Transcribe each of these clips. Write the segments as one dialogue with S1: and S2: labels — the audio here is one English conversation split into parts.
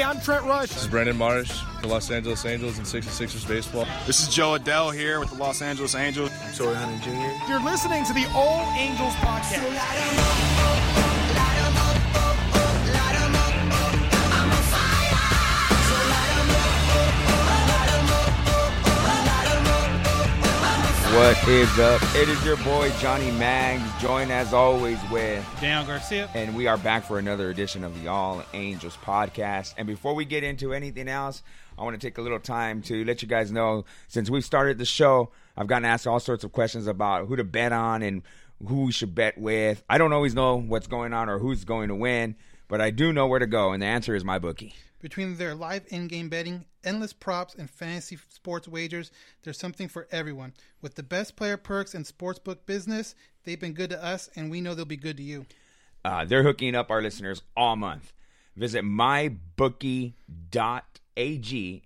S1: Hey, I'm Trent Rush.
S2: This is Brandon Marsh, the Los Angeles Angels and 66ers baseball.
S3: This is Jo Adell here with the Los Angeles Angels.
S4: Torii Hunter Jr.
S1: You're listening to the All Angels podcast.
S4: What is up? It is your boy Johnny Mags, joined as always with,
S5: Dan Garcia.
S4: and we are back for another edition of the All Angels podcast. And before we get into anything else, I want to take a little time to let you guys know since we've started the show, I've gotten asked all sorts of questions about who to bet on and who we should bet with. I don't always know what's going on or who's going to win, but I do know where to go, and the answer is my bookie.
S5: Between their live in-game betting, endless props, and fantasy sports wagers, there's something for everyone. With the best player perks and sportsbook business, they've been good to us, and we know they'll be good to you.
S4: Uh, they're hooking up our listeners all month. Visit mybookie.ag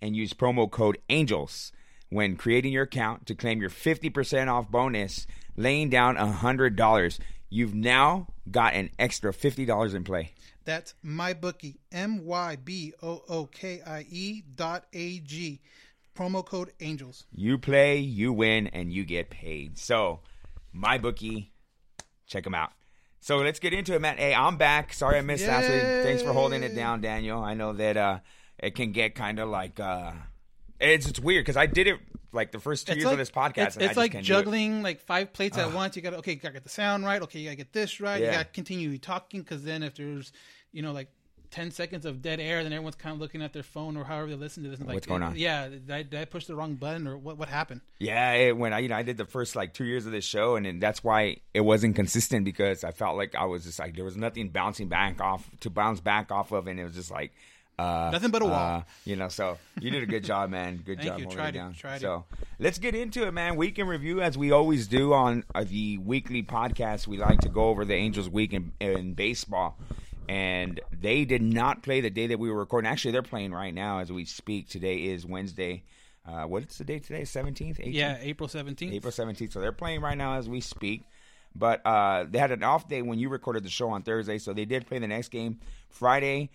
S4: and use promo code ANGELS when creating your account to claim your 50% off bonus, laying down $100. You've now got an extra $50 in play.
S5: That's mybookie, M Y B O O K I E dot A G. Promo code ANGELS.
S4: You play, you win, and you get paid. So, my bookie, check them out. So let's get into it, Matt. Hey, I'm back. Sorry I missed last week. Thanks for holding it down, Daniel. I know that uh, it can get kind of like uh, it's it's weird because I did it like the first two years of this podcast.
S5: It's, it's like juggling like five plates at once. You got to okay, you got to get the sound right. Okay, you got to get this right. You got to continue talking because then if there's you know like. 10 seconds of dead air, then everyone's kind of looking at their phone or however they listen to this. And like,
S4: What's going on?
S5: Yeah, did I, did I push the wrong button or what? What happened?
S4: Yeah, it, when I you know I did the first like two years of this show, and then that's why it wasn't consistent because I felt like I was just like there was nothing bouncing back off to bounce back off of, and it was just like uh,
S5: Nothing but a wall.
S4: uh, you know, so you did a good job, man. Good
S5: Thank
S4: job.
S5: you.
S4: holding
S5: Tried it.
S4: down.
S5: Tried it.
S4: so let's get into it, man. Week in review, as we always do on uh, the weekly podcast. We like to go over the Angels' week in, in baseball. And they did not play the day that we were recording. Actually, they're playing right now as we speak. Today is Wednesday. Uh, what's the date today? Seventeenth,
S5: Yeah, April 17th.
S4: April 17th. So they're playing right now as we speak. But uh, they had an off day when you recorded the show on Thursday. So they did play the next game Friday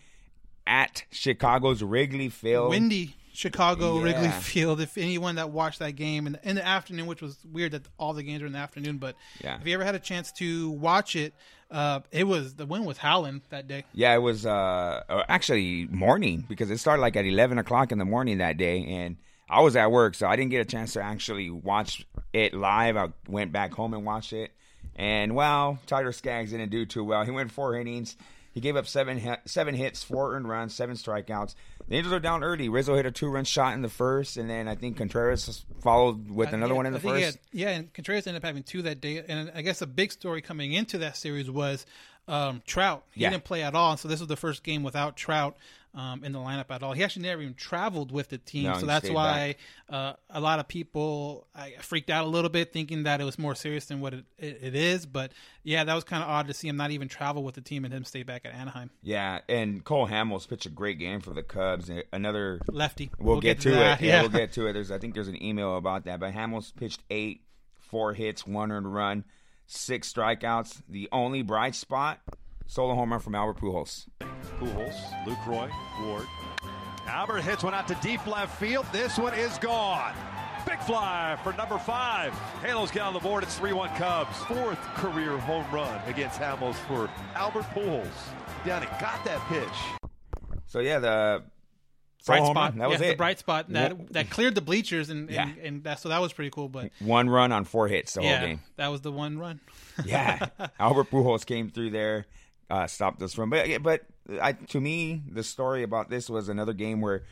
S4: at Chicago's Wrigley Field.
S5: Windy Chicago
S4: Yeah.
S5: Wrigley Field. If anyone that watched that game in, in the afternoon, which was weird that all the games are in the afternoon, but
S4: Yeah.
S5: if you ever had a chance to watch it, uh, it was the wind was howling that day.
S4: Yeah, it was uh, uh, actually morning because it started like at 11 o'clock in the morning that day. And I was at work, so I didn't get a chance to actually watch it live. I went back home and watched it. And, well, Tyler Skaggs didn't do too well. He went four innings. He gave up seven hit, seven hits, four earned runs, seven strikeouts. The Angels are down early. Rizzo hit a two run shot in the first, and then I think Contreras followed with another
S5: Yeah,
S4: one in the first.
S5: had- yeah, and Contreras ended up having two that day. And I guess a big story coming into that series was um, Trout. He
S4: Yeah.
S5: didn't play at all, so this was the first game without Trout um, in the lineup at all. He actually never even traveled with the team,
S4: No,
S5: so that's why uh, a lot of people I freaked out a little bit, thinking that it was more serious than what it, it, it is. But yeah, that was kind of odd to see him not even travel with the team and him stay back at Anaheim.
S4: Yeah, and Cole Hamels pitched a great game for the Cubs. Another
S5: Lefty.
S4: We'll, get, to,
S5: that,
S4: it. Yeah, we'll get to it. There's, I think, there's an email about that. But Hamels pitched eight, four hits, one earned run, six strikeouts. The only bright spot, solo home run from Albert Pujols.
S6: Pujols, Luke Roy, Ward. Albert hits one out to deep left field. This one is gone. Big fly for number five. Halos get on the board. It's 3 1 Cubs.
S7: fourth career home run against Hamels for Albert Pujols. Downey got that pitch.
S4: So yeah, the
S5: bright spot.
S4: run, That was
S5: yeah,
S4: it.
S5: the bright spot that
S4: One-
S5: that cleared the bleachers and and,
S4: Yeah.
S5: and that so that was pretty cool. But
S4: One run on four hits the
S5: yeah,
S4: whole game.
S5: that was the one run.
S4: Yeah, Albert Pujols came through there, uh, stopped this run. But but I, to me, the story about this was another game where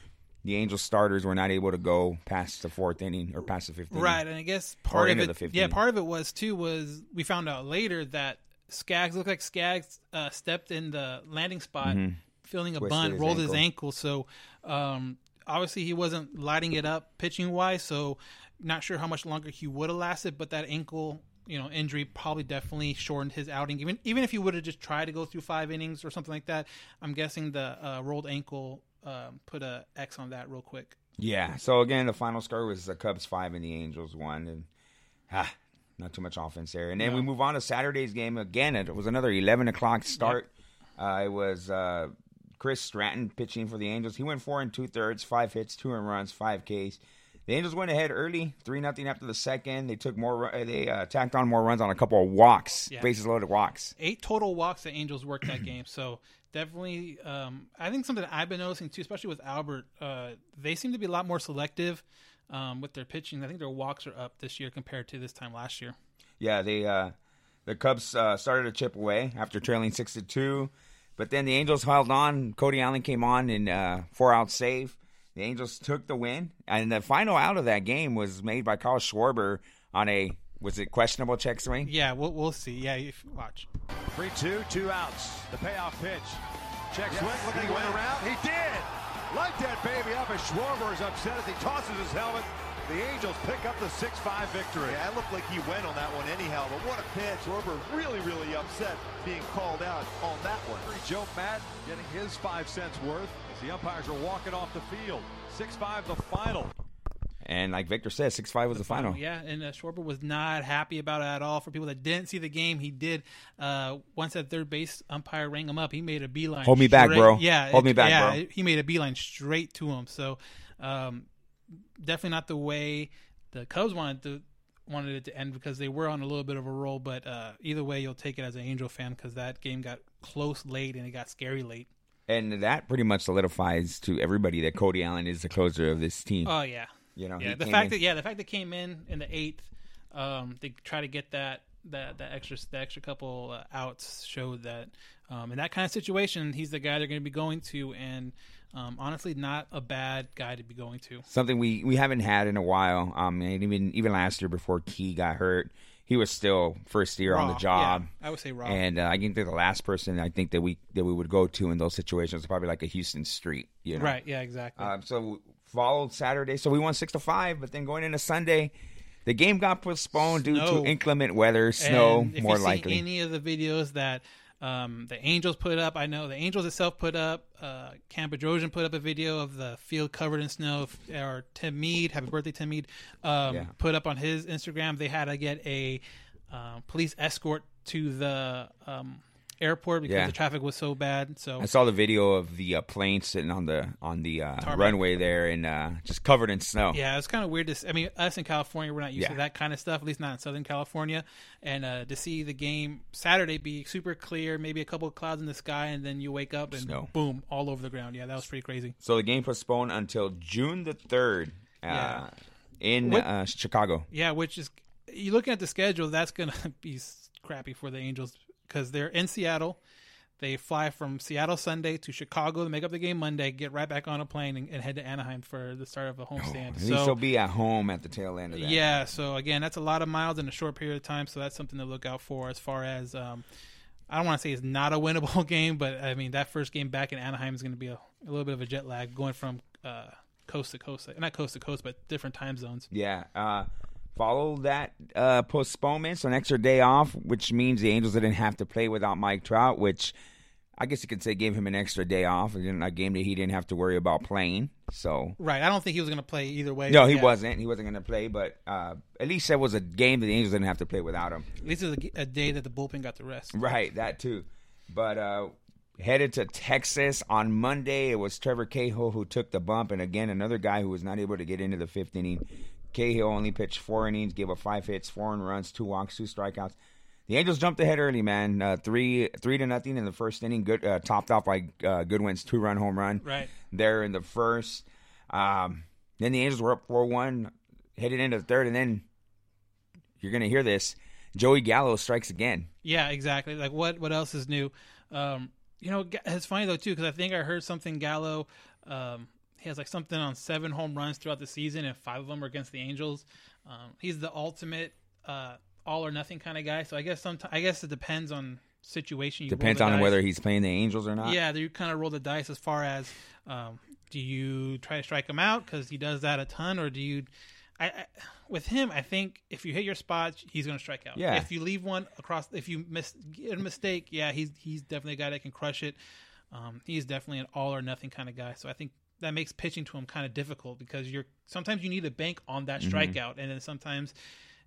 S4: the Angels starters were not able to go past the fourth inning or past the fifth inning.
S5: Right, and I guess part of
S4: into
S5: it,
S4: the
S5: yeah, part of it was too was we found out later that Skaggs looked like Skaggs uh, stepped in the landing spot, feeling a
S4: Mm-hmm. Twisted
S5: bunt,
S4: his
S5: rolled his
S4: ankle.
S5: ankle. So um, obviously he wasn't lighting it up pitching wise. So not sure how much longer he would have lasted, but that ankle. You know, injury probably definitely shortened his outing. Even even if he would have just tried to go through five innings or something like that, I'm guessing the uh, rolled ankle um, put a X on that real quick.
S4: Yeah. So again, the final score was the Cubs five and the Angels one, and ah, not too much offense there. And then we move on to Saturday's game again. It was another eleven o'clock start. Uh, it was uh, Chris Stratton pitching for the Angels. He went four and two thirds, five hits, two earned runs, five Ks. The Angels went ahead early, three nothing after the second. They took more. They uh, tacked on more runs on a couple of walks,
S5: Yeah.
S4: bases loaded walks.
S5: eight total walks the Angels worked that game. So definitely, um, I think something I've been noticing too, especially with Albert, uh, they seem to be a lot more selective um, with their pitching. I think their walks are up this year compared to this time last year.
S4: Yeah, they uh, the Cubs uh, started to chip away after trailing six to two, but then the Angels held on. Cody Allen came on in uh, four out save. The Angels took the win, and the final out of that game was made by Kyle Schwarber on a was it questionable check swing?
S5: Yeah, we'll we'll see. Yeah, if, watch.
S6: 3 2, two outs. The payoff pitch. Check swing, looking he went around. He did! Light that baby up as Schwarber is upset as he tosses his helmet. The Angels pick up the 6 5 victory.
S7: Yeah, it looked like he went on that one anyhow, but what a pitch. Schwarber really, really upset being called out on that one.
S6: Joe Maddon getting his five cents worth as the umpires are walking off the field. 6 5 the final.
S4: And like Victor said, six five was the final.
S5: Yeah, and uh, Schwarber was not happy about it at all. For people that didn't see the game, he did. Uh, once that third base umpire rang him up, he made a beeline.
S4: Hold me back, bro.
S5: Yeah,
S4: Hold me back,
S5: yeah,
S4: bro.
S5: it- he made a beeline straight to him. So, um, definitely not the way the Cubs wanted to wanted it to end because they were on a little bit of a roll. But uh, either way, you'll take it as an Angel fan because that game got close late and it got scary late.
S4: And that pretty much solidifies to everybody that Cody Allen is the closer of this team.
S5: Oh yeah,
S4: you know,
S5: yeah. The fact
S4: in-
S5: that yeah, the fact that came in in the eighth, um, they try to get that that that extra the extra couple uh, outs showed that um, in that kind of situation, he's the guy they're going to be going to, and um, honestly, not a bad guy to be going to.
S4: something we, we haven't had in a while. Um, and even even last year before Key got hurt, he was still first year on the job.
S5: yeah, I would say raw.
S4: And uh, I think they're the last person I think that we that we would go to in those situations is probably like a Huston Street, you know.
S5: Right? Yeah, exactly.
S4: Um, so followed Saturday, so we won six to five. But then going into Sunday, the game got postponed due to inclement weather, snow, more likely.
S5: any of the videos that um, the Angels put up, I know the Angels itself put up. Uh, Cam Bedrosian put up a video of the field covered in snow. Or Tim Mead, happy birthday, Tim Mead, um,
S4: Yeah.
S5: put up on his Instagram. They had to get a uh, police escort to the um, airport because
S4: Yeah.
S5: the traffic was so bad. So
S4: I saw the video of the uh, plane sitting on the on the uh, runway there and uh, just covered in snow.
S5: Yeah, it's kind of weird to. I mean, us in California, we're not used to that kind of stuff. At least not in Southern California. And uh, to see the game Saturday be super clear, maybe a couple of clouds in the sky, and then you wake up and
S4: Snow.
S5: boom, all over the ground. Yeah, that was pretty crazy.
S4: So the game postponed until June the third uh,
S5: Yeah.
S4: in
S5: What-
S4: uh, Chicago.
S5: Yeah, which is you looking at the schedule, that's gonna be crappy for the Angels because they're in Seattle. They fly from Seattle Sunday to Chicago to make up the game Monday, get right back on a plane, and, and head to Anaheim for the start of a homestand.
S4: At least they'll be at home at the tail end of that.
S5: Yeah, so again, that's a lot of miles in a short period of time, so that's something to look out for as far as um, I don't want to say it's not a winnable game, but I mean that first game back in Anaheim is going to be a, a little bit of a jet lag going from uh, coast to coast, not coast to coast, but different time zones.
S4: Yeah. Uh, follow that uh, postponement, so an extra day off, which means the Angels didn't have to play without Mike Trout, which I guess you could say gave him an extra day off, and a game that he didn't have to worry about playing. So
S5: Right, I don't think he was going to play either way.
S4: no, he
S5: Yeah.
S4: wasn't. He wasn't going to play, but uh, at least that was a game that the Angels didn't have to play without him.
S5: At least it was a, a day that the bullpen got the rest.
S4: Right, that too. But uh headed to Texas on Monday. It was Trevor Cahill who took the bump, and again another guy who was not able to get into the fifth inning. Cahill only pitched four innings, gave up five hits, four runs, two walks, two strikeouts. The Angels jumped ahead early, man. Uh, three three to nothing in the first inning. Good, uh, topped off by uh, Goodwin's two run home run.
S5: Right.
S4: there in the first. Um, then the Angels were up four one, headed into the third, and then you're gonna hear this. Joey Gallo strikes again.
S5: Yeah, exactly. Like what what else is new? Um, you know, it's funny though too because I think I heard something Gallo. Um, he has like something on seven home runs throughout the season, and five of them are against the Angels. Um, he's the ultimate uh, all or nothing kind of guy. So I guess sometimes I guess it depends on situation. You
S4: Depends on
S5: dice.
S4: whether he's playing the Angels or not.
S5: Yeah, you kind of roll the dice as far as um, do you try to strike him out because he does that a ton, or do you? I, I with him, I think if you hit your spots, he's going to strike out.
S4: Yeah.
S5: If you leave one across, if you miss get a mistake, yeah, he's he's definitely a guy that can crush it. Um, he's definitely an all or nothing kind of guy. So I think that makes pitching to him kind of difficult because you're sometimes you need to bank on that
S4: Mm-hmm.
S5: strikeout, and then sometimes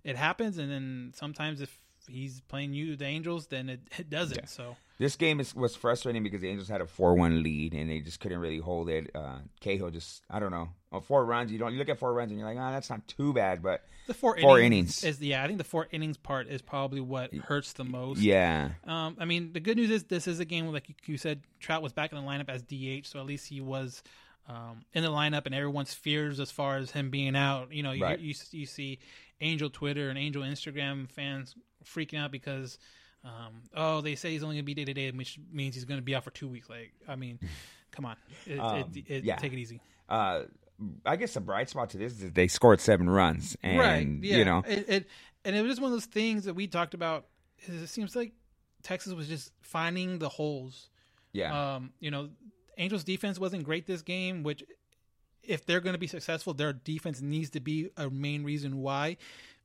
S5: it happens, and then sometimes if he's playing you the Angels, then it, it doesn't. So
S4: This game is, was frustrating because the Angels had a four-one lead and they just couldn't really hold it. Uh, Cahill just, I don't know, on four runs. You don't you look at four runs and you're like, ah, that's not too bad, but
S5: The four,
S4: Four
S5: innings,
S4: innings.
S5: is yeah. I think the four innings part is probably what hurts the most.
S4: yeah,
S5: Um, I mean, the good news is this is a game where, like you said, Trout was back in the lineup as DH, so at least he was um, in the lineup, and everyone's fears as far as him being out. You know, you,
S4: Right.
S5: you you see Angel Twitter and Angel Instagram fans freaking out because. Um, oh, they say he's only gonna be day to day, which means he's gonna be out for two weeks. Like, I mean, come on, it,
S4: Um,
S5: it, it,
S4: yeah.
S5: take it easy.
S4: uh, I guess the bright spot to this is they scored seven runs, and
S5: right yeah
S4: you know,
S5: it, it and it was just one of those things that we talked about is it seems like texas was just finding the holes
S4: yeah,
S5: um you know angels defense wasn't great this game which if they're going to be successful their defense needs to be a main reason why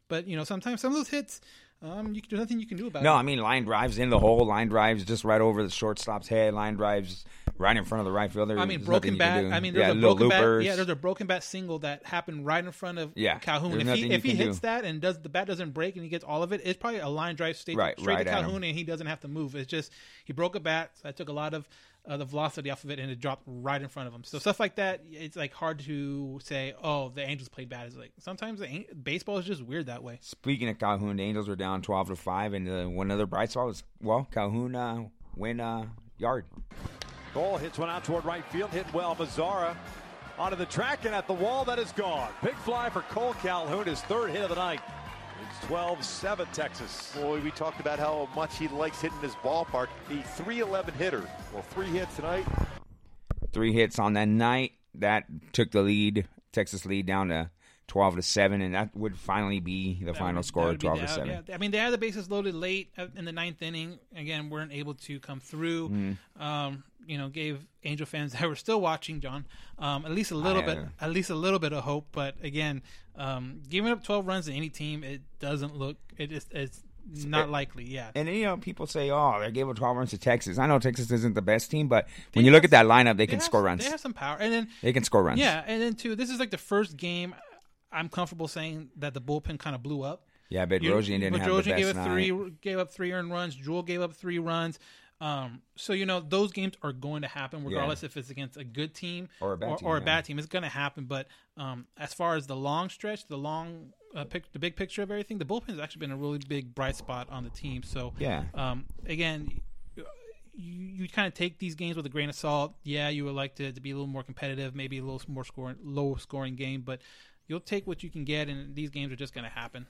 S5: but you know sometimes some of those hits um you can, there's nothing you can do about
S4: no,
S5: it
S4: I mean line drives in the hole, line drives just right over the shortstop's head, line drives right in front of the right fielder.
S5: I mean,
S4: There's
S5: broken
S4: nothing you can
S5: bat. I mean,
S4: yeah,
S5: there's a
S4: little
S5: broken bat. Yeah, there's a broken bat single that happened right in front of
S4: Yeah,
S5: Calhoun. If he if he hits
S4: do.
S5: that and does the bat doesn't break and he gets all of it, it's probably a line drive straight,
S4: Right,
S5: straight
S4: right
S5: to. Calhoun and he doesn't have to move. It's just he broke a bat, so that took a lot of uh, the velocity off of it and it dropped right in front of him. So stuff like that, it's like hard to say. Oh, the Angels played bad. It's like sometimes the, An- baseball is just weird that way.
S4: Speaking of Calhoun, the Angels were down twelve to five, and uh, one other bright spot was well, Calhoun uh, win uh, yard.
S6: Cole hits one out toward right field, hit well. Mazara onto the track and at the wall, that is gone. Big fly for Cole Calhoun, his third hit of the night. It's 12-7 Texas.
S7: Boy, we talked about how much he likes hitting this ballpark. The 311 hitter. Well, three hits tonight.
S4: Three hits on that night that took the lead, Texas lead down to twelve to seven, and that would finally be the
S5: That
S4: final
S5: would-
S4: score,
S5: would be
S4: twelve to
S5: the-
S4: seven.
S5: yeah. I mean, they had the bases loaded late uh, in the ninth inning. Again, weren't able to come through.
S4: Mm-hmm.
S5: Um, you know, gave Angel fans that were still watching John um, at least a little
S4: I,
S5: bit, at least a little bit of hope. But again, um, giving up twelve runs to any team, it doesn't look. It is. It's not likely. Yeah.
S4: And you know, people say, "Oh, they gave up twelve runs to Texas." I know Texas isn't the best team, but when you look at that lineup, they can
S5: have
S4: score runs.
S5: They have some power, and then
S4: They can score runs.
S5: yeah, and then too. This is like the first game. I'm comfortable saying that the bullpen kind of blew up.
S4: yeah. Bedrosian didn't have the best
S5: gave up
S4: night.
S5: three, gave up three earned runs. Jewel gave up three runs. Um, so you know those games are going to happen regardless if it's against a good team
S4: Or a bad
S5: or,
S4: team,
S5: or a bad team. It's going to happen. But um, as far as the long stretch, the long uh, pic- the big picture of everything, the bullpen has actually been a really big bright spot on the team. So
S4: Yeah.
S5: um, again. You, you kind of take these games with a grain of salt. Yeah, you would like to, to be a little more competitive, maybe a little more scoring, low scoring game, but you'll take what you can get, and these games are just going to happen.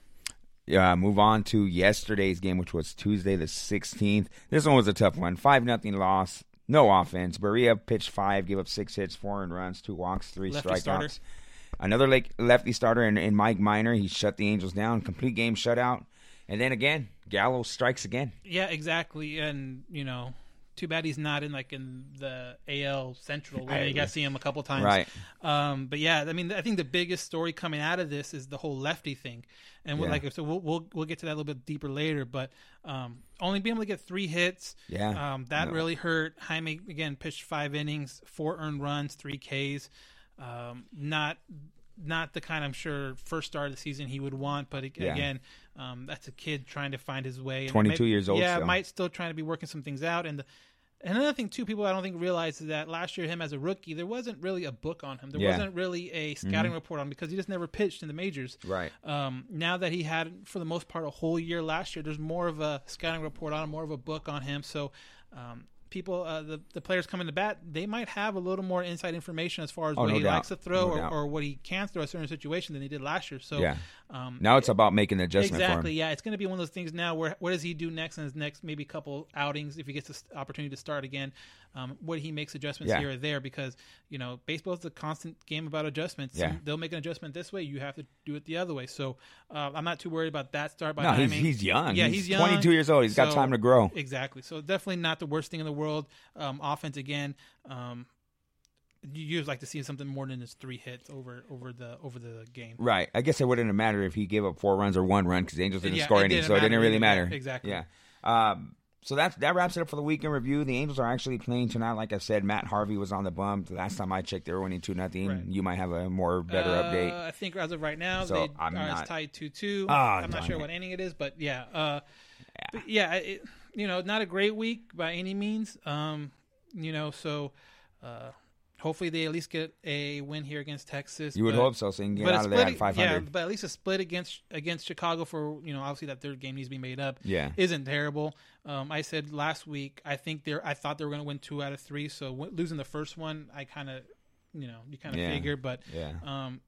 S4: Yeah, move on to yesterday's game, which was Tuesday the 16th. This one was a tough one. 5 nothing loss. No offense. Barría pitched five, gave up six hits, four earned runs, two walks, three
S5: Lefty
S4: strikeouts.
S5: starter.
S4: Another like lefty starter in, in Mike Minor. He shut the Angels down. Complete game shutout. And then again, Gallo strikes again.
S5: Yeah, exactly. And you know, too bad he's not in like in the AL Central. Where
S4: I-
S5: you got to see him a couple times,
S4: Right.
S5: Um, but yeah, I mean, I think the biggest story coming out of this is the whole lefty thing, and
S4: Yeah.
S5: like so we'll, we'll we'll get to that a little bit deeper later. But um, only being able to get three hits,
S4: Yeah.
S5: um, that
S4: No.
S5: really hurt. Jaime again pitched five innings, four earned runs, three Ks. Um, not not the kind I'm sure first start of the season he would want, but ag-
S4: Yeah.
S5: again, um, that's a kid trying to find his way.
S4: 22 years old
S5: Yeah, might still trying to be working some things out. And the, another thing too, people I don't think realize is that last year him as a rookie, there wasn't really a book on him. There
S4: Yeah. Mm-hmm.
S5: wasn't really a scouting report on him because he just never pitched in the majors.
S4: Right.
S5: Um, now that he had, for the most part, a whole year last year, there's more of a scouting report on him, more of a book on him. So, um, people, uh, the the players coming to bat, they might have a little more inside information as far as
S4: Oh,
S5: what
S4: no
S5: he
S4: doubt.
S5: likes to throw
S4: No
S5: or, or what he can throw a certain situation than he did last year. So,
S4: Yeah.
S5: um,
S4: Now it's about making the adjustment
S5: Exactly.
S4: for him.
S5: Yeah, it's going to be one of those things now where what does he do next in his next maybe couple outings if he gets the opportunity to start again? Um, what he makes adjustments
S4: Yeah.
S5: here or there because you know baseball is a constant game about adjustments.
S4: Yeah.
S5: They'll make an adjustment this way, you have to do it the other way. So uh, I'm not too worried about that start by
S4: No, he's- he's young.
S5: Yeah,
S4: He's
S5: he's, young.
S4: 22 years old. He's got time to grow.
S5: Exactly. So definitely not the worst thing in the world. Um, offense again. Um, you you'd like to see something more than just three hits over over the over the game.
S4: Right. I guess it wouldn't have mattered if he gave up four runs or one run because the Angels didn't
S5: Yeah,
S4: score any,
S5: didn't
S4: so it didn't really matter.
S5: Exactly.
S4: Yeah. Um, so that that wraps it up for the weekend review. The Angels are actually playing tonight. Like I said, Matt Harvey was on the bump. The last time I checked, they were winning two nothing.
S5: Right.
S4: You might have a more better
S5: Uh,
S4: update.
S5: I think as of right now,
S4: So,
S5: they
S4: I'm
S5: are
S4: not-
S5: tied two two.
S4: Ah,
S5: I'm not sure
S4: it.
S5: what inning it is, but yeah, uh, but yeah, it, you know, not a great week by any means. Um, you know, so uh, hopefully they at least get a win here against Texas.
S4: You would
S5: but-
S4: hope so, so you can get out of there at 500.
S5: Yeah, but at least a split against against Chicago for you know obviously that third game needs to be made up.
S4: Yeah.
S5: isn't terrible. Um, I said last week I think they're I thought they were going to win two out of three. So w- losing the first one, I kind of you know you kind of
S4: Yeah.
S5: figure, but
S4: Yeah.
S5: um,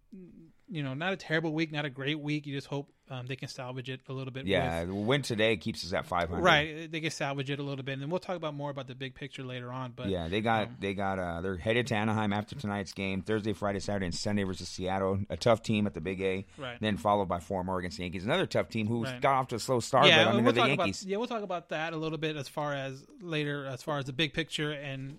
S5: you know not a terrible week, not a great week. You just hope um, they can salvage it a little bit.
S4: yeah,
S5: with-
S4: win today keeps us at 500.
S5: right. They can salvage it a little bit, and then we'll talk about more about the big picture later on. But
S4: yeah, they got
S5: um,
S4: they got uh they're headed to Anaheim after tonight's game. Thursday, Friday, Saturday, and Sunday versus Seattle. A tough team at the Big A.
S5: Right.
S4: Then followed by four more against the Yankees. Another tough team who
S5: Right.
S4: got off to a slow start,
S5: yeah,
S4: but I mean
S5: we'll
S4: the
S5: talk
S4: Yankees.
S5: about yeah, we'll talk about that a little bit as far as later, as far as the big picture and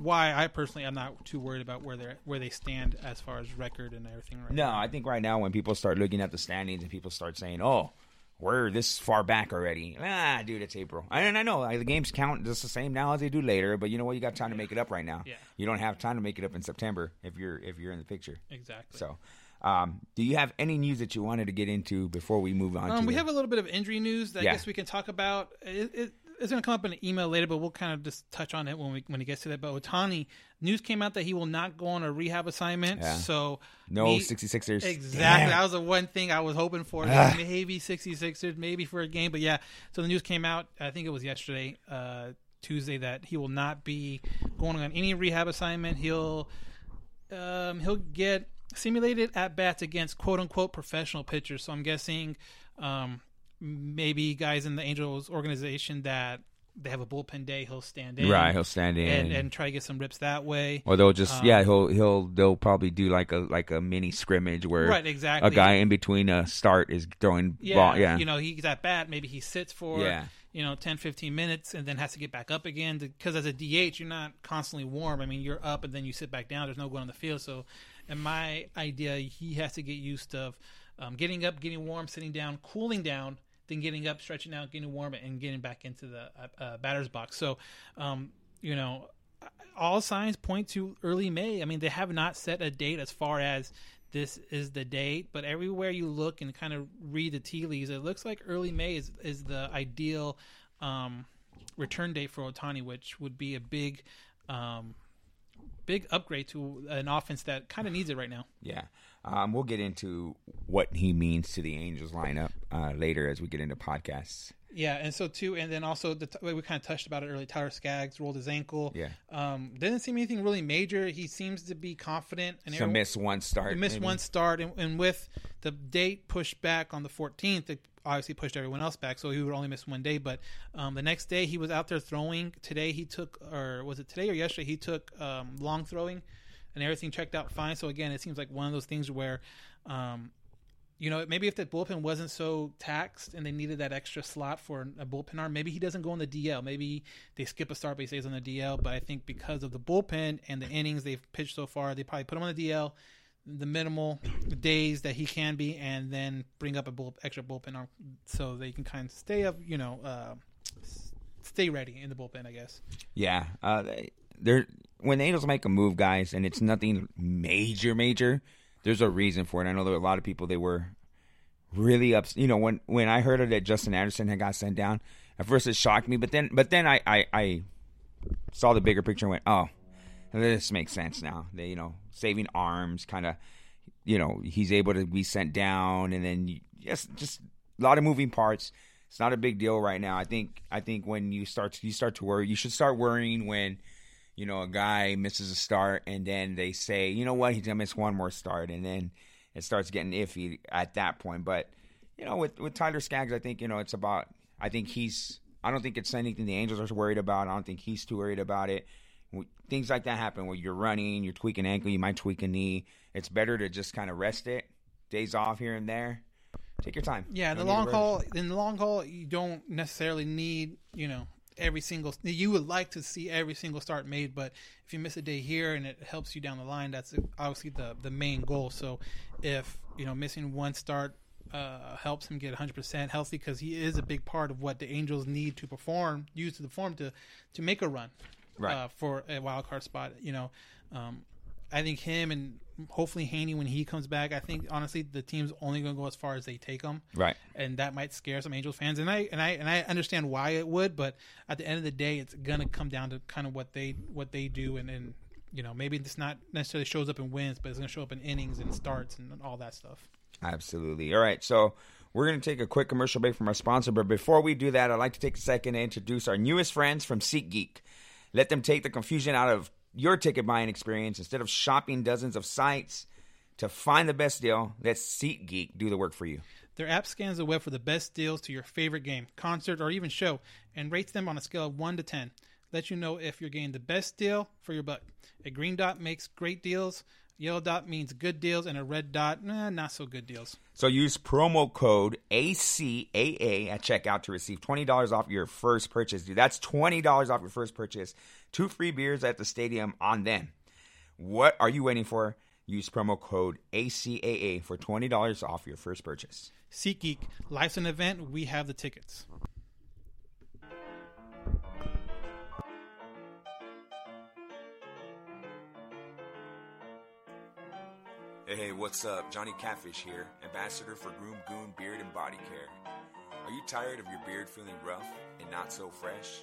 S5: why I personally I'm not too worried about where they where they stand as far as record and everything. Right
S4: No,
S5: now.
S4: I think right now when people start looking at the standings and people start saying, "Oh, we're this far back already," ah, dude, it's April. And I know like, the games count just the same now as they do later, but you know what? You got time to make it up right now.
S5: Yeah.
S4: You don't have time to make it up in September if you're if you're in the picture.
S5: exactly.
S4: So, um, do you have any news that you wanted to get into before we move on?
S5: Um,
S4: to
S5: we
S4: the-
S5: have a little bit of injury news that
S4: Yeah.
S5: I guess we can talk about. It, it, it's going to come up in an email later, but we'll kind of just touch on it when we when it gets to that. But Ohtani, news came out that he will not go on a rehab assignment.
S4: Yeah.
S5: So
S4: no
S5: me-
S4: 66ers.
S5: Exactly.
S4: Damn.
S5: That was the one thing I was hoping for. Maybe 66ers, maybe for a game. But yeah, so the news came out, I think it was yesterday, uh, Tuesday, that he will not be going on any rehab assignment. He'll um, he'll get simulated at bats against quote unquote professional pitchers. So I'm guessing um, maybe guys in the Angels organization that they have a bullpen day, he'll stand in.
S4: Right, he'll stand in.
S5: and, and try to get some rips that way.
S4: or they'll just
S5: Um,
S4: yeah he'll he'll they'll probably do like a like a mini scrimmage where
S5: Right, exactly.
S4: a guy in between a start is throwing
S5: yeah,
S4: ball yeah
S5: you know, he's at bat. Maybe he sits for
S4: Yeah.
S5: you know 10, 15 minutes and then has to get back up again. Because as a DH, you're not constantly warm. I mean, you're up and then you sit back down. There's no going on the field. So, in my idea, he has to get used of um, getting up, getting warm, sitting down, cooling down, then getting up, stretching out, getting warm, and getting back into the uh, uh, batter's box. So, um, you know, all signs point to early May. I mean, they have not set a date as far as this is the date, but everywhere you look and kind of read the tea leaves, it looks like early May is is the ideal um, return date for Ohtani, which would be a big, um, big upgrade to an offense that kind of needs it right now.
S4: Yeah. Um, we'll get into what he means to the Angels lineup uh, later as we get into podcasts.
S5: Yeah, and so too, and then also the way we kind of touched about it earlier. Tyler Skaggs rolled his ankle.
S4: Yeah.
S5: um, didn't seem anything really major. He seems to be confident. And
S4: So miss one start.
S5: He missed one start, and, and with the date pushed back on the 14th, it obviously pushed everyone else back, so he would only miss one day. But um, the next day, he was out there throwing. Today, he took, or was it today or yesterday? He took um, long throwing, and everything checked out fine. So again, it seems like one of those things where. Um, you know, maybe if the bullpen wasn't so taxed and they needed that extra slot for a bullpen arm, maybe he doesn't go on the DL. Maybe they skip a start, but he stays on the DL. But I think because of the bullpen and the innings they've pitched so far, they probably put him on the DL, the minimal days that he can be, and then bring up a bull, extra bullpen arm so they can kind of stay up, you know, uh, stay ready in the bullpen, I guess.
S4: Yeah. Uh, they're when Angels make a move, guys, and it's nothing major, major. There's a reason for it. I know there were a lot of people they were really up. You know, when when I heard that Justin Anderson had got sent down, at first it shocked me, but then but then I I, I saw the bigger picture and went, oh, this makes sense now. They, you know, saving arms, kind of, you know, he's able to be sent down, and then yes, just a lot of moving parts. It's not a big deal right now. I think I think when you start to, you start to worry, you should start worrying when you know a guy misses a start, and then they say, you know what, he's gonna miss one more start, and then it starts getting iffy at that point. But you know, with with Tyler Skaggs, I think you know it's about. I think he's. I don't think it's anything the Angels are worried about. I don't think he's too worried about it. Things like that happen where you're running, you're tweaking ankle, you might tweak a knee. It's better to just kind of rest it, days off here and there. Take your time.
S5: Yeah, the
S4: Don't need to
S5: long haul, in the long haul, you don't necessarily need you know every single. You would like to see every single start made, but if you miss a day here and it helps you down the line, that's obviously the the main goal. So if you know missing one start uh, helps him get 100% healthy because he is a big part of what the Angels need to perform, use to the form to to make a run
S4: Right.
S5: uh, for a wild card spot. You know, um, I think him and hopefully Heaney when he comes back. I think honestly the team's only going to go as far as they take him,
S4: Right.
S5: and that might scare some Angels fans. And I and I and I understand why it would, but at the end of the day, it's gonna come down to kind of what they what they do, and and you know maybe it's not necessarily shows up in wins, but it's gonna show up in innings and starts and all that stuff.
S4: Absolutely. All right. So we're going to take a quick commercial break from our sponsor. But before we do that, I'd like to take a second to introduce our newest friends from SeatGeek. Let them take the confusion out of your ticket buying experience. Instead of shopping dozens of sites to find the best deal, let SeatGeek do the work for you.
S5: Their app scans the web for the best deals to your favorite game, concert, or even show, and rates them on a scale of 1 to 10. Let you know if you're getting the best deal for your buck. A green dot makes great deals, yellow dot means good deals, and a red dot, eh, not so good deals.
S4: So use promo code ACAA at checkout to receive $20 off your first purchase. Dude, that's $20 off your first purchase. Two free beers at the stadium on them. What are you waiting for? Use promo code ACAA for $20 off your first purchase.
S5: SeatGeek, life's an event, we have the tickets.
S4: Hey, what's up? Johnny Catfish here, ambassador for Groom Goon Beard and Body Care. Are you tired of your beard feeling rough and not so fresh?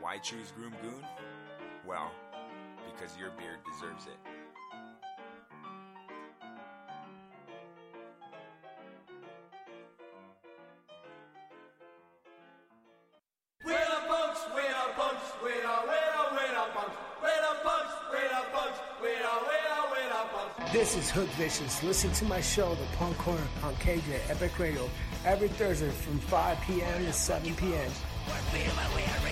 S4: Why choose Groom Goon? Well, because your beard deserves it.
S8: This is Hook Vicious. Listen to my show, The Punk Corner, on KJ Epic Radio, every Thursday from 5 p.m. to 7 p.m.
S4: We're here with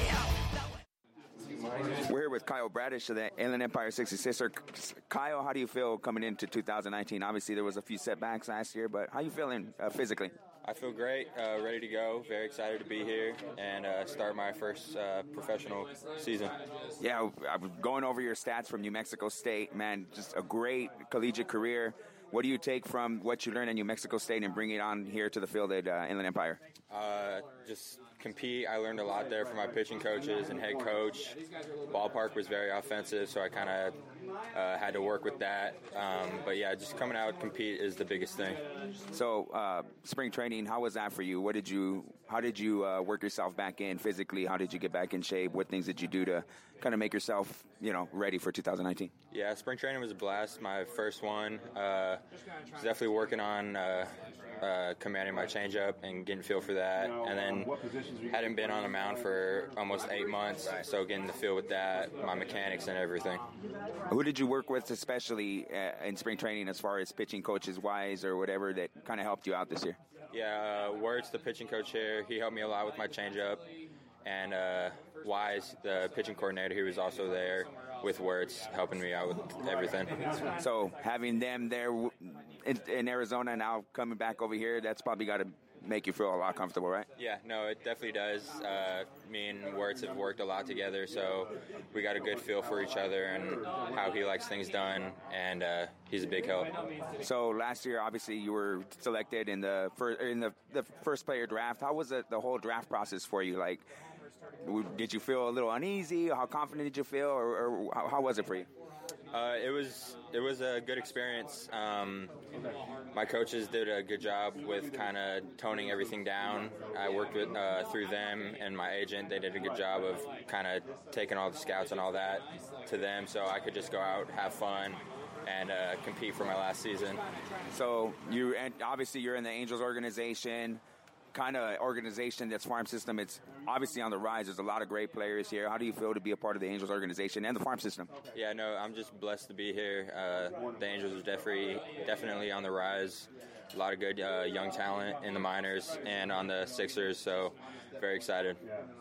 S4: Kyle Bradish of the Inland Empire 66er. Kyle, how do you feel coming into 2019? Obviously, there was a few setbacks last year, but how you feeling uh, physically?
S9: I feel great, uh, ready to go. Very excited to be here and uh, start my first uh, professional season.
S4: Yeah, I was going over your stats from New Mexico State. Man, just a great collegiate career. What do you take from what you learned at New Mexico State and bring it on here to the field at uh, Inland Empire?
S9: Uh, just compete. I learned a lot there from my pitching coaches and head coach. Ballpark was very offensive, so I kind of uh, had to work with that. Um, but yeah, just coming out compete is the biggest thing.
S4: So, uh, spring training, how was that for you? What did you, how did you uh, work yourself back in physically? How did you get back in shape? What things did you do to kind of make yourself, you know, ready for 2019?
S9: Yeah, spring training was a blast. My first one. Uh, definitely working on uh, uh, commanding my changeup and getting feel for that. And then hadn't been on the mound for almost eight months, so getting the feel with that, my mechanics and everything.
S4: Who did you work with, especially uh, in spring training, as far as pitching coaches wise or whatever, that kind of helped you out this year?
S9: Yeah, uh, Wuertz, the pitching coach here, he helped me a lot with my changeup. And uh, Wise, the pitching coordinator, he was also there with Wuertz, helping me out with everything.
S4: So having them there in, in Arizona now coming back over here, that's probably got to make you feel a lot comfortable, right?
S9: Yeah, no, it definitely does. Uh, me and Wuertz have worked a lot together, so we got a good feel for each other and how he likes things done, and uh, he's a big help.
S4: So last year, obviously, you were selected in the first in the, the first player draft. How was it, the whole draft process for you? Like, did you feel a little uneasy? How confident did you feel, or, or how, how was it for you?
S9: Uh, it was it was a good experience. Um, my coaches did a good job with kind of toning everything down. I worked with uh, through them and my agent. They did a good job of kind of taking all the scouts and all that to them, so I could just go out, have fun, and uh, compete for my last season.
S4: So you and obviously you're in the Angels organization, kind of organization that's farm system. It's obviously on the rise. There's a lot of great players here. How do you feel to be a part of the Angels organization and the farm system?
S9: Yeah, no, I'm just blessed to be here. Uh, the Angels are definitely definitely on the rise. A lot of good uh, young talent in the minors and on the Sixers, so very excited.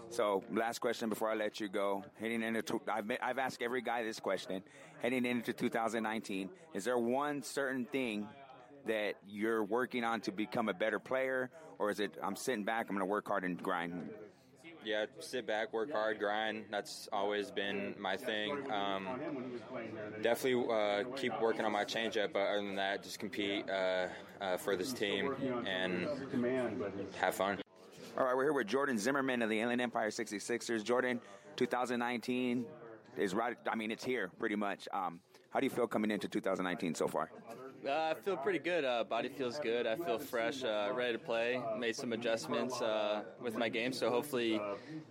S4: So, last question before I let you go. Heading into, I've, been- I've asked every guy this question. Heading into 2019, is there one certain thing that you're working on to become a better player, or is it I'm sitting back, I'm going to work hard and grind?
S9: Yeah, sit back, work hard, grind. That's always been my thing. Um, definitely uh, keep working on my changeup, but other than that, just compete uh, uh, for this team and have fun.
S4: All right, we're here with Jordan Zimmerman of the Inland Empire 66ers. Jordan, 2019 is right. I mean, it's here pretty much. Um, how do you feel coming into 2019 so far?
S10: Uh, I feel pretty good. Uh, body feels good. I feel fresh, uh, ready to play. Made some adjustments uh, with my game, so hopefully it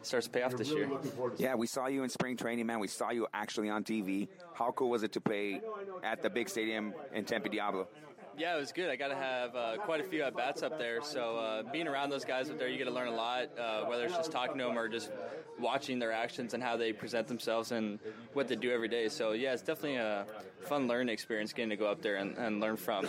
S10: starts to pay off this year.
S4: Yeah, we saw you in spring training, man. We saw you actually on TV. How cool was it to play at the big stadium in Tempe Diablo?
S10: Yeah, it was good. I got to have uh, quite a few at bats up there. So uh, being around those guys up there, you get to learn a lot. Uh, whether it's just talking to them or just watching their actions and how they present themselves and what they do every day. So yeah, it's definitely a fun learning experience getting to go up there and, and learn from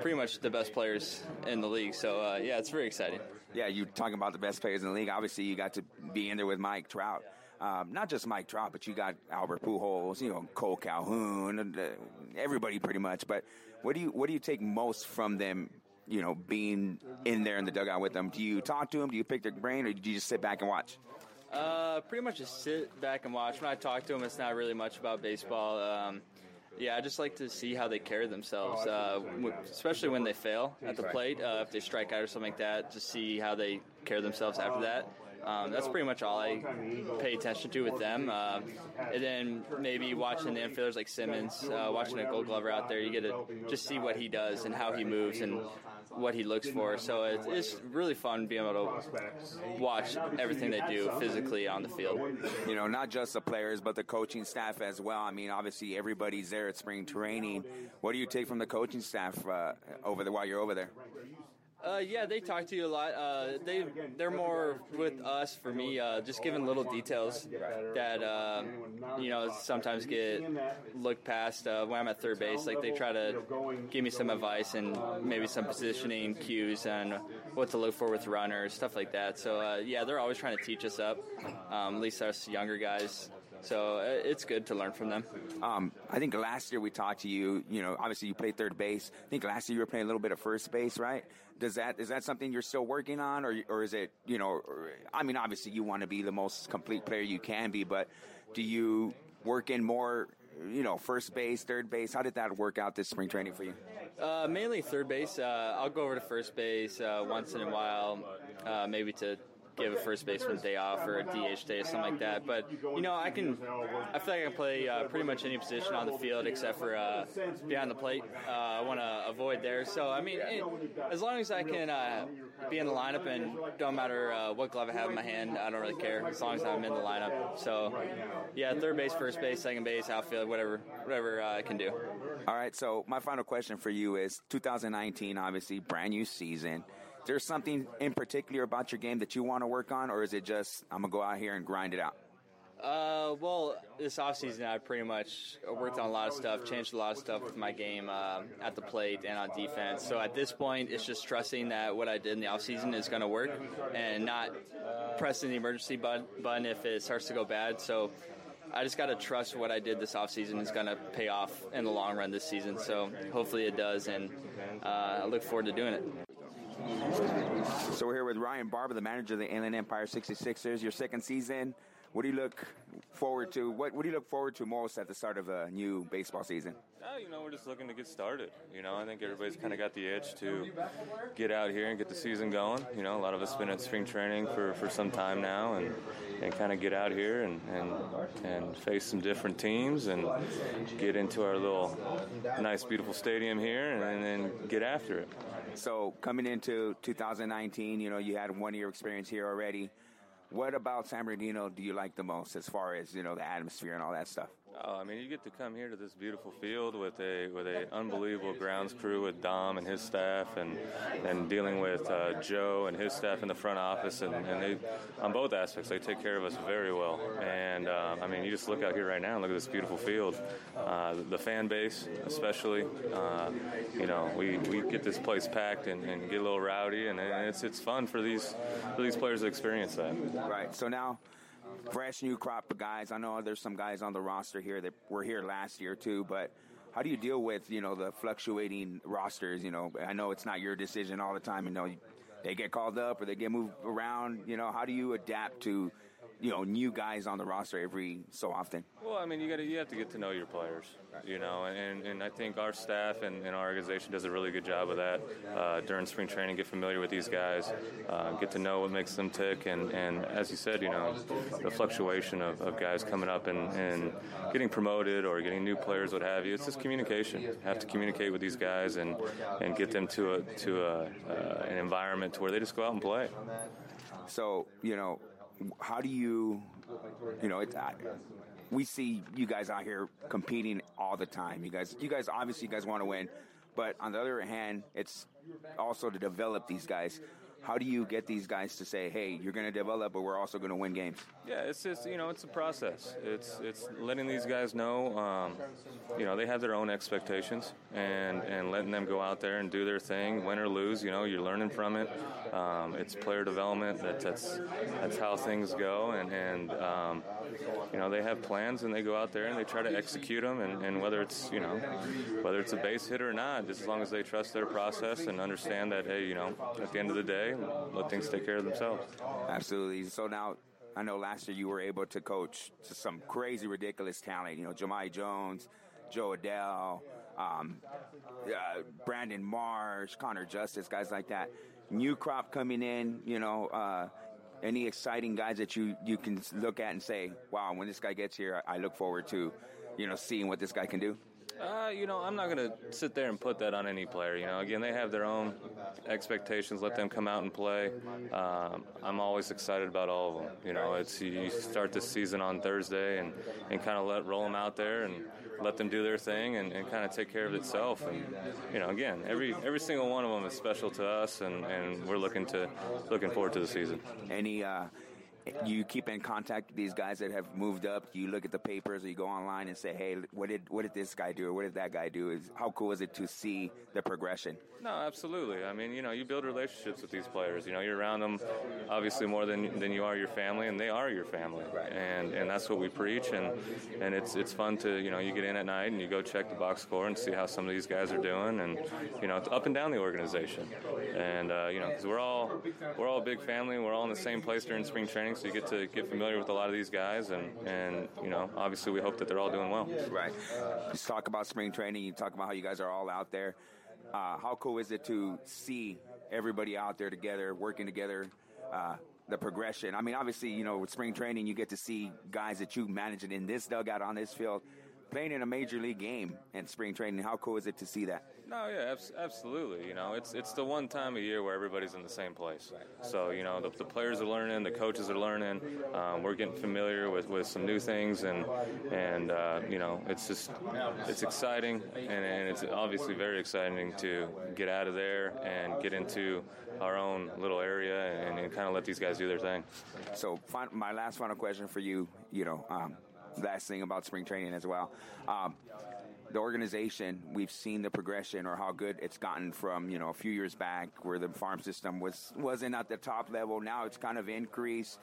S10: pretty much the best players in the league. So uh, yeah, it's very exciting.
S4: Yeah, you talking about the best players in the league. Obviously, you got to be in there with Mike Trout. Um, not just Mike Trout, but you got Albert Pujols, you know, Cole Calhoun, uh, everybody pretty much. But what do you what do you take most from them? You know, being in there in the dugout with them. Do you talk to them? Do you pick their brain, or do you just sit back and watch?
S10: Uh, pretty much just sit back and watch. When I talk to them, it's not really much about baseball. Um, yeah, I just like to see how they carry themselves, uh, w- especially when they fail at the plate. Uh, if they strike out or something like that, just see how they carry themselves after that. Um, that's pretty much all I pay attention to with them. Uh, and then maybe watching the infielders like Simmons, uh, watching a Gold Glover out there, you get to just see what he does and how he moves and what he looks for. So it's, it's really fun being able to watch everything they do physically on the field.
S4: You know, not just the players, but the coaching staff as well. I mean, obviously everybody's there at spring training. What do you take from the coaching staff uh, over there while you're over there?
S10: Uh, yeah, they talk to you a lot. Uh, they they're more with us for me, uh, just giving little details that uh, you know sometimes get looked past uh, when I'm at third base. Like they try to give me some advice and maybe some positioning cues and what to look for with runners, stuff like that. So uh, yeah, they're always trying to teach us up, um, at least us younger guys. So uh, it's good to learn from them.
S4: Um, I think last year we talked to you. You know, obviously you played third base. I think last year you were playing a little bit of first base, right? Does that is that something you're still working on, or or is it you know? Or, I mean, obviously you want to be the most complete player you can be, but do you work in more? You know, first base, third base. How did that work out this spring training for you?
S10: Uh, mainly third base. Uh, I'll go over to first base uh, once in a while, uh, maybe to give a first baseman day off or a DH day or something like that. But you know, I can. I feel like I can play uh, pretty much any position on the field except for uh, behind the plate. Uh, I want to avoid there. So I mean, it, as long as I can uh, be in the lineup and don't matter uh, what glove I have in my hand, I don't really care as long as I'm in the lineup. So yeah, third base, first base, second base, outfield, whatever, whatever uh, I can do.
S4: All right. So my final question for you is: 2019, obviously, brand new season. Is there something in particular about your game that you want to work on, or is it just I'm gonna go out here and grind it out?
S10: Uh, well, this offseason I pretty much worked on a lot of stuff, changed a lot of stuff with my game um, at the plate and on defense. So at this point, it's just trusting that what I did in the offseason is going to work and not pressing the emergency button, button if it starts to go bad. So I just got to trust what I did this offseason is going to pay off in the long run this season. So hopefully it does, and uh, I look forward to doing it.
S4: So we're here with Ryan Barba, the manager of the Inland Empire 66ers. Your second season. What do you look forward to? What, what do you look forward to most at the start of a new baseball season?
S11: Uh, you know, we're just looking to get started. You know, I think everybody's kind of got the itch to get out here and get the season going. You know, a lot of us been at spring training for, for some time now, and, and kind of get out here and, and and face some different teams and get into our little nice, beautiful stadium here, and, and then get after it.
S4: So coming into 2019, you know, you had one year experience here already. What about San Bernardino do you like the most as far as, you know, the atmosphere and all that stuff?
S11: Oh, I mean, you get to come here to this beautiful field with a with a unbelievable grounds crew with Dom and his staff, and and dealing with uh, Joe and his staff in the front office, and, and they on both aspects they take care of us very well. And uh, I mean, you just look out here right now and look at this beautiful field. Uh, the fan base, especially, uh, you know, we, we get this place packed and, and get a little rowdy, and it's it's fun for these for these players to experience that.
S4: Right. So now, fresh new crop of guys. I know there's some guys on the roster here that were here last year too, but how do you deal with you know the fluctuating rosters? You know, I know it's not your decision all the time. You know, they get called up or they get moved around. You know, how do you adapt to you know new guys on the roster every so often?
S11: Well, I mean, you got to you have to get to know your players, you know, and, and I think our staff and, and our organization does a really good job of that uh, during spring training. Get familiar with these guys, uh, get to know what makes them tick, and, and as you said, you know, the fluctuation of, of guys coming up and, and getting promoted or getting new players, what have you. It's just communication. You have to communicate with these guys and and get them to a to a, uh, an environment to where they just go out and play.
S4: So you know, how do you, you know, it's. I, we see you guys out here competing all the time. You guys, you guys, obviously, you guys want to win, but on the other hand, it's also to develop these guys. How do you get these guys to say, "Hey, you're going to develop, but we're also going to win games"?
S11: Yeah, it's just you know it's a process. It's it's letting these guys know, um, you know, they have their own expectations, and and letting them go out there and do their thing, win or lose. You know, you're learning from it. Um, it's player development. That, that's that's how things go, and and um, you know they have plans and they go out there and they try to execute them. And, and whether it's you know whether it's a base hit or not, just as long as they trust their process and understand that hey, you know, at the end of the day, let things take care of themselves.
S4: Absolutely. So now, I know last year you were able to coach to some crazy, ridiculous talent. You know, Jahmai Jones, Jo Adell, um, uh, Brandon Marsh, Connor Justus, guys like that. New crop coming in. You know, uh, any exciting guys that you you can look at and say, "Wow, when this guy gets here, I look forward to, you know, seeing what this guy can do."
S11: Uh, you know, I'm not going to sit there and put that on any player. You know, again, they have their own expectations. Let them come out and play. Um, I'm always excited about all of them. You know, it's you start the season on Thursday and, and kind of let roll them out there and let them do their thing and, and kind of take care of itself. And you know, again, every every single one of them is special to us, and, and we're looking to looking forward to the season.
S4: Any uh, you keep in contact with these guys that have moved up? You look at the papers or you go online and say, "Hey, what did what did this guy do or what did that guy do?" Is how cool is it to see the progression?
S11: No, absolutely. I mean, you know, you build relationships with these players. You know, you're around them obviously more than than you are your family, and they are your family. Right. And and that's what we preach. And and it's it's fun to you know you get in at night and you go check the box score and see how some of these guys are doing, and you know, it's up and down the organization. And uh, you know, because we're all we're all a big family. We're all in the same place during spring training, so you get to get familiar with a lot of these guys, and and you know, obviously we hope that they're all doing well.
S4: Right. Just talk about spring training. You talk about how you guys are all out there. Uh, how cool is it to see everybody out there together, working together? Uh, the progression. I mean, obviously, you know, with spring training, you get to see guys that you manage in this dugout on this field playing in a major league game in spring training. How cool is it to see that?
S11: No, yeah, abs- absolutely. You know, it's it's the one time a year where everybody's in the same place. So you know, the, the players are learning, the coaches are learning. Um, we're getting familiar with, with some new things, and and uh, you know, it's just it's exciting, and, and it's obviously very exciting to get out of there and get into our own little area and, and kind of let these guys do their thing.
S4: So, my last final question for you, you know, um, last thing about spring training as well. Um, the organization, we've seen the progression or how good it's gotten from, you know, a few years back where the farm system was, wasn't at the top level. Now it's kind of increased.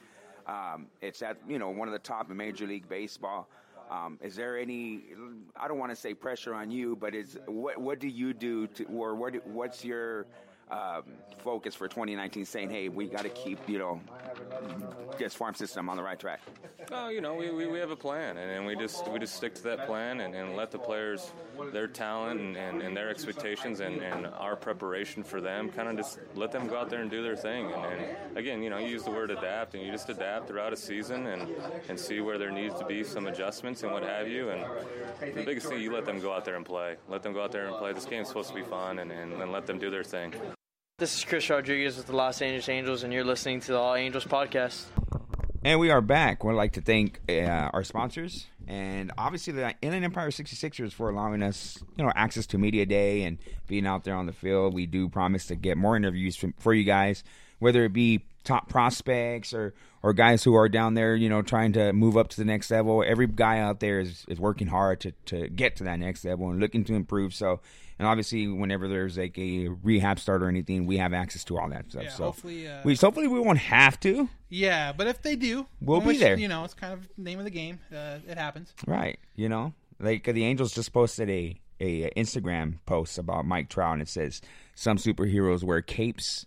S4: Um, it's at, you know, one of the top in Major League Baseball. Um, is there any? I don't want to say pressure on you, but is what what do you do to, or what what's your um, focus for 2019, saying, "Hey, we got to keep you know this farm system on the right track"?
S11: Oh, you know, we, we, we have a plan, and, and we just we just stick to that plan and, and let the players, their talent and, and, and their expectations and, and our preparation for them, kind of just let them go out there and do their thing. And, and again, you know, you use the word adapt, and you just adapt throughout a season and, and see where there needs to be some adjustments and what have you. And the biggest thing, you let them go out there and play. Let them go out there and play. This game's supposed to be fun, and, and, and let them do their thing.
S12: This is Chris Rodriguez with the Los Angeles Angels, and you're listening to the All Angels podcast.
S4: And we are back. We'd like to thank uh, our sponsors and obviously the Inland Empire 66ers for allowing us, you know, access to media day and being out there on the field. We do promise to get more interviews from, for you guys, whether it be top prospects or or guys who are down there, you know, trying to move up to the next level. Every guy out there is, is working hard to, to get to that next level and looking to improve. So, and obviously, whenever there's like a rehab start or anything, we have access to all that stuff.
S5: Yeah,
S4: so
S5: hopefully, uh,
S4: we hopefully we won't have to.
S5: Yeah, but if they do,
S4: We'll be
S5: which,
S4: there.
S5: You know, it's kind of name of the game. Uh, it happens.
S4: Right. You know, like the Angels just posted a a Instagram post about Mike Trout, and it says some superheroes wear capes.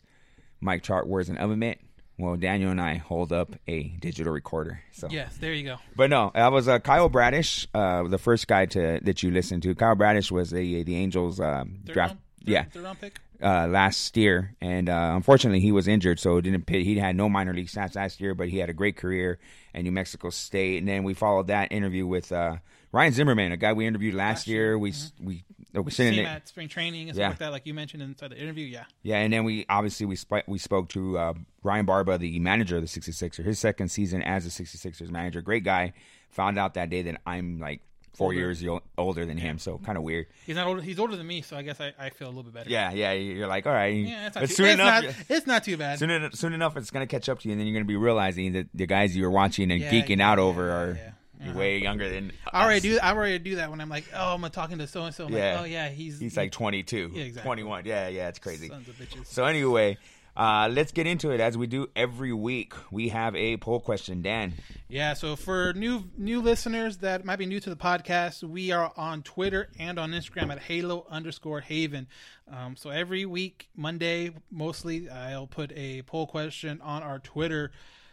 S4: Mike Trout wears an oven mitt. Well, Daniel and I hold up a digital recorder. So
S5: Yes, there you go.
S4: But no, that was uh, Kyle Bradish, uh, the first guy to that you listened to. Kyle Bradish was the the Angels um, draft.
S5: round- third-
S4: yeah,
S5: third round pick?
S4: uh, last year, and uh, unfortunately he was injured, so didn't. Pit. He had no minor league stats last year, but he had a great career at New Mexico State. And then we followed that interview with uh, Ryan Zimmerman, a guy we interviewed last, year. We we uh, we sent
S5: See
S4: in
S5: him at spring training and
S4: Yeah.
S5: stuff like that, like you mentioned inside the interview. Yeah.
S4: yeah, and then we obviously we sp- we spoke to uh, Ryan Barba, the manager of the 66ers, his second season as a 66ers manager. Great guy. Found out that day that I'm like four
S5: Older.
S4: years older than him, so kind of weird.
S5: He's not older. He's older than me, so I guess I, I feel a little bit better.
S4: Yeah, yeah, you're like, all right.
S5: Yeah, it's not too-
S4: soon
S5: it's
S4: enough,
S5: not- it's not too bad.
S4: Soon, soon enough, it's gonna catch up to you, and then you're gonna be realizing that the guys you were watching and
S5: Yeah,
S4: geeking
S5: yeah,
S4: out over
S5: yeah,
S4: are
S5: yeah.
S4: You're
S5: Uh-huh.
S4: way younger than.
S5: I already do. I already do that when I'm like, oh, I'm talking to so and so.
S4: Yeah.
S5: Like, oh yeah, he's
S4: he's like 22,
S5: Yeah, exactly.
S4: 21. Yeah, yeah, it's crazy.
S5: Sons of bitches.
S4: So anyway, uh, let's get into it as we do every week. We have a poll question, Dan.
S5: Yeah, so for new new listeners that might be new to the podcast, we are on Twitter and on Instagram at Halo underscore Haven. Um, so every week, Monday mostly, I'll put a poll question on our Twitter.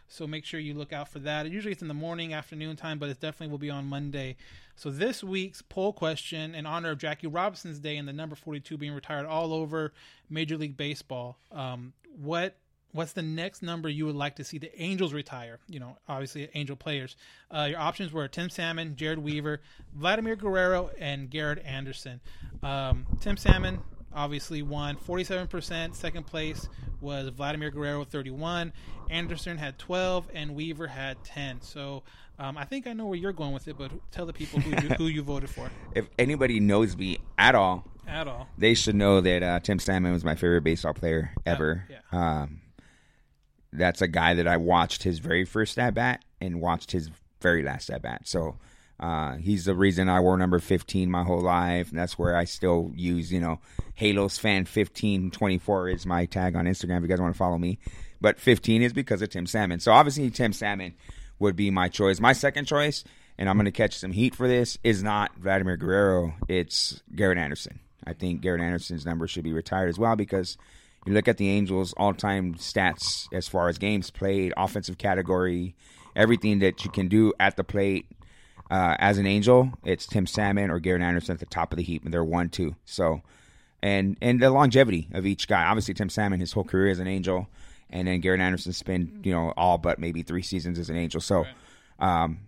S5: So make sure you look out for that. Usually it's in the morning, afternoon time, but it definitely will be on Monday. So this week's poll question, in honor of Jackie Robinson's Day and the number 42 being retired all over Major League Baseball, um, what what's the next number you would like to see the Angels retire? You know, obviously Angel players. Uh, your options were Tim Salmon, Jered Weaver, Vladimir Guerrero, and Garrett Anderson. Um, Tim Salmon obviously won 47%. Second place was Vladimir Guerrero, 31. Anderson had 12, and Weaver had 10. So um, I think I know where you're going with it, but tell the people who you, who you voted for
S4: If anybody knows me at all,
S5: at all.
S4: they should know that uh, Tim Salmon was my favorite baseball player ever.
S5: yeah.
S4: Um, that's a guy that I watched his very first at bat and watched his very last at bat. So uh, he's the reason I wore number 15 my whole life. And that's where I still use, you know, Halos fan 1524 is my tag on Instagram if you guys want to follow me. But 15 is because of Tim Salmon. So obviously Tim Salmon would be my choice. My second choice, and I'm going to catch some heat for this, is not Vladimir Guerrero. It's Garrett Anderson. I think Garrett Anderson's number should be retired as well because you look at the Angels' all-time stats as far as games played, offensive category, everything that you can do at the plate uh, as an Angel. It's Tim Salmon or Garrett Anderson at the top of the heap, and they're one, two. So, and and the longevity of each guy. Obviously, Tim Salmon, his whole career as an Angel, and then Garrett Anderson spent you know all but maybe three seasons as an Angel. So, um,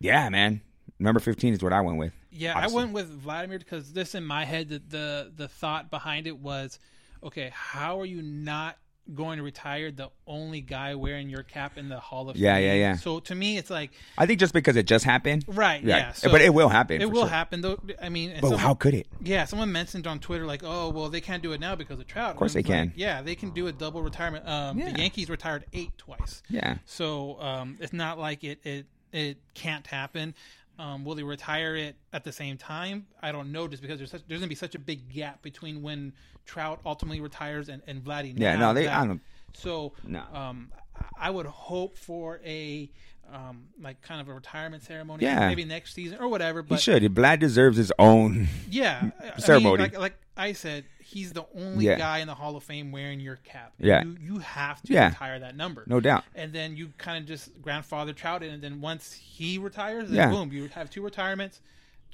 S4: yeah, man, number fifteen is what I went with.
S5: Yeah,
S4: obviously.
S5: I went with Vladimir because this in my head the, the the thought behind it was, okay, how are you not going to retire the only guy wearing your cap in the Hall of
S4: Yeah,
S5: Fame?
S4: yeah, yeah. yeah.
S5: So to me, it's like
S4: I think just because it just happened,
S5: right, yeah. so
S4: but it will happen.
S5: It will
S4: sure.
S5: happen though. I mean,
S4: But
S5: someone-
S4: how could it?
S5: Yeah, someone mentioned on Twitter like, oh, well, they can't do it now because of Trout. Of
S4: course they can.
S5: yeah, they can do a double retirement. Um,
S4: Yeah.
S5: The Yankees retired eight twice.
S4: Yeah.
S5: So um, it's not like it it it can't happen. Um, will they retire it at the same time? I don't know, just because there's such, there's gonna be such a big gap between when Trout ultimately retires and and Vladdy.
S4: Yeah, no, they-
S5: that-
S4: I don't-
S5: So
S4: No.
S5: um, I would hope for a um, like kind of a retirement ceremony,
S4: Yeah.
S5: maybe next season or whatever.
S4: He
S5: But
S4: should. Vlad deserves his own
S5: yeah, I- I mean,
S4: ceremony.
S5: like, like I said he's the only
S4: Yeah.
S5: guy in the Hall of Fame wearing your cap.
S4: Yeah.
S5: you, you have to
S4: Yeah.
S5: retire that number,
S4: No doubt.
S5: And then you kind of just grandfather Trout in, and then once he retires, then
S4: Yeah.
S5: boom, you have two retirements.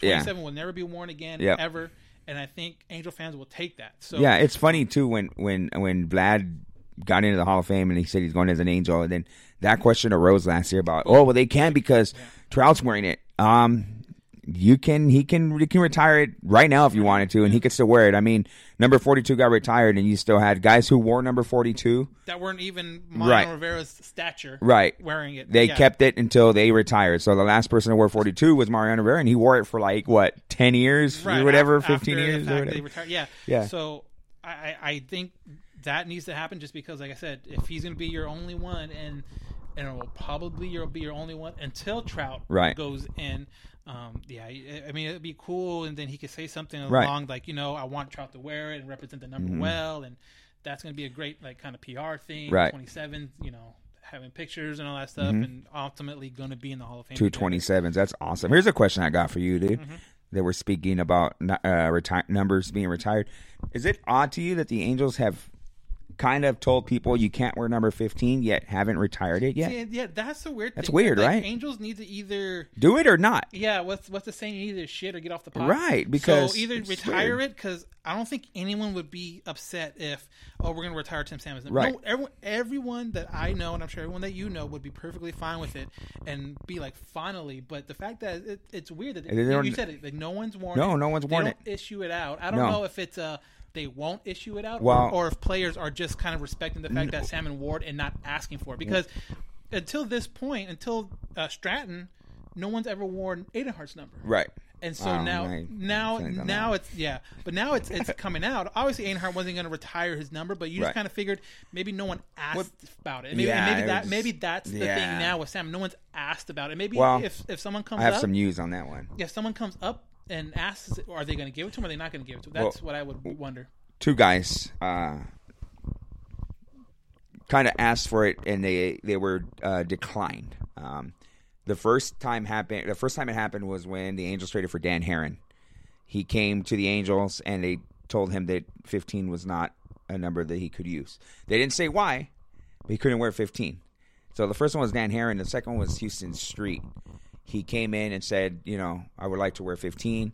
S4: Yeah.
S5: Twenty-seven will never be worn again
S4: Yep.
S5: ever, and I think Angel fans will take that. So
S4: yeah, it's funny too when when when Vlad got into the Hall of Fame and he said he's going as an angel, and then that question arose last year about oh well they can because Trout's wearing it. Um, you can he can he can retire it right now if you wanted to, and he could still wear it. I mean, number forty two got retired, and you still had guys who wore number forty two.
S5: that weren't even Mariano
S4: Right.
S5: Rivera's stature,
S4: Right,
S5: Wearing it,
S4: They
S5: Yeah.
S4: kept it until they retired. So the last person to wear forty two was Mariano Rivera, and he wore it for like what ten years
S5: Right,
S4: or whatever, fifteen
S5: after
S4: years or
S5: they
S4: whatever.
S5: retired- yeah,
S4: Yeah.
S5: So I I think that needs to happen just because, like I said, if he's going to be your only one, and and it will probably your be your only one until Trout
S4: Right.
S5: goes in. Um, yeah, I mean it'd be cool, and then he could say something
S4: Right.
S5: along like you know I want Trout to wear it and represent the number
S4: Mhm.
S5: well, and that's going to be a great like kind of PR thing.
S4: Right.
S5: Twenty seven, you know, having pictures and all that stuff,
S4: Mhm.
S5: and ultimately going to be in the Hall of Fame.
S4: Two twenty sevens. That's awesome. Here's a question I got for you, dude.
S5: Mm-hmm.
S4: That we're speaking about uh, reti- numbers being retired. Is it odd to you that the Angels have kind of told people you can't wear number fifteen yet haven't retired it yet?
S5: See, yeah, that's the weird.
S4: That's
S5: thing.
S4: weird,
S5: Like,
S4: right?
S5: Angels need to either
S4: Do it or not?
S5: Yeah, what's what's the saying? You either shit or get off the pot.
S4: Right, because
S5: so either retire
S4: weird.
S5: it because I don't think anyone would be upset if oh we're gonna retire Tim Salmons.
S4: Right.
S5: No, everyone, everyone that I know and I'm sure everyone that you know would be perfectly fine with it and be like finally. But the fact that it, it's weird that you, said it like no one's worn.
S4: No,
S5: it.
S4: no one's worn it.
S5: Issue it out. I don't
S4: No.
S5: know if it's uh they won't issue it out, or, or if players are just kind of respecting the fact that Salmon it and not asking for it because until this point, until uh, Stratton, no one's ever worn Adenhart's number.
S4: Right.
S5: And so
S4: Oh,
S5: now, now, now it's yeah, but now it's it's coming out. Obviously, Adenhart wasn't going to retire his number, but you just
S4: Right.
S5: kind of figured maybe no one asked about it. Maybe,
S4: Yeah,
S5: maybe
S4: it
S5: that
S4: was-
S5: maybe that's the
S4: yeah.
S5: thing now with Sam. No one's asked about it. Maybe
S4: Well,
S5: if if someone comes
S4: I have
S5: up,
S4: some news on that one.
S5: if someone comes up and asks, are they going to give it to him? Or are they not going to give it to him? That's
S4: Well,
S5: what I would wonder.
S4: two guys uh, kind of asked for it and they they were uh, declined. Um, the first time happened. The first time it happened was when the Angels traded for Dan Haren. He came to the Angels and they told him that 15 was not a number that he could use. They didn't say why, but he couldn't wear 15. So the first one was Dan Haren. The second one was Huston Street. He came in and said, you know, I would like to wear 15.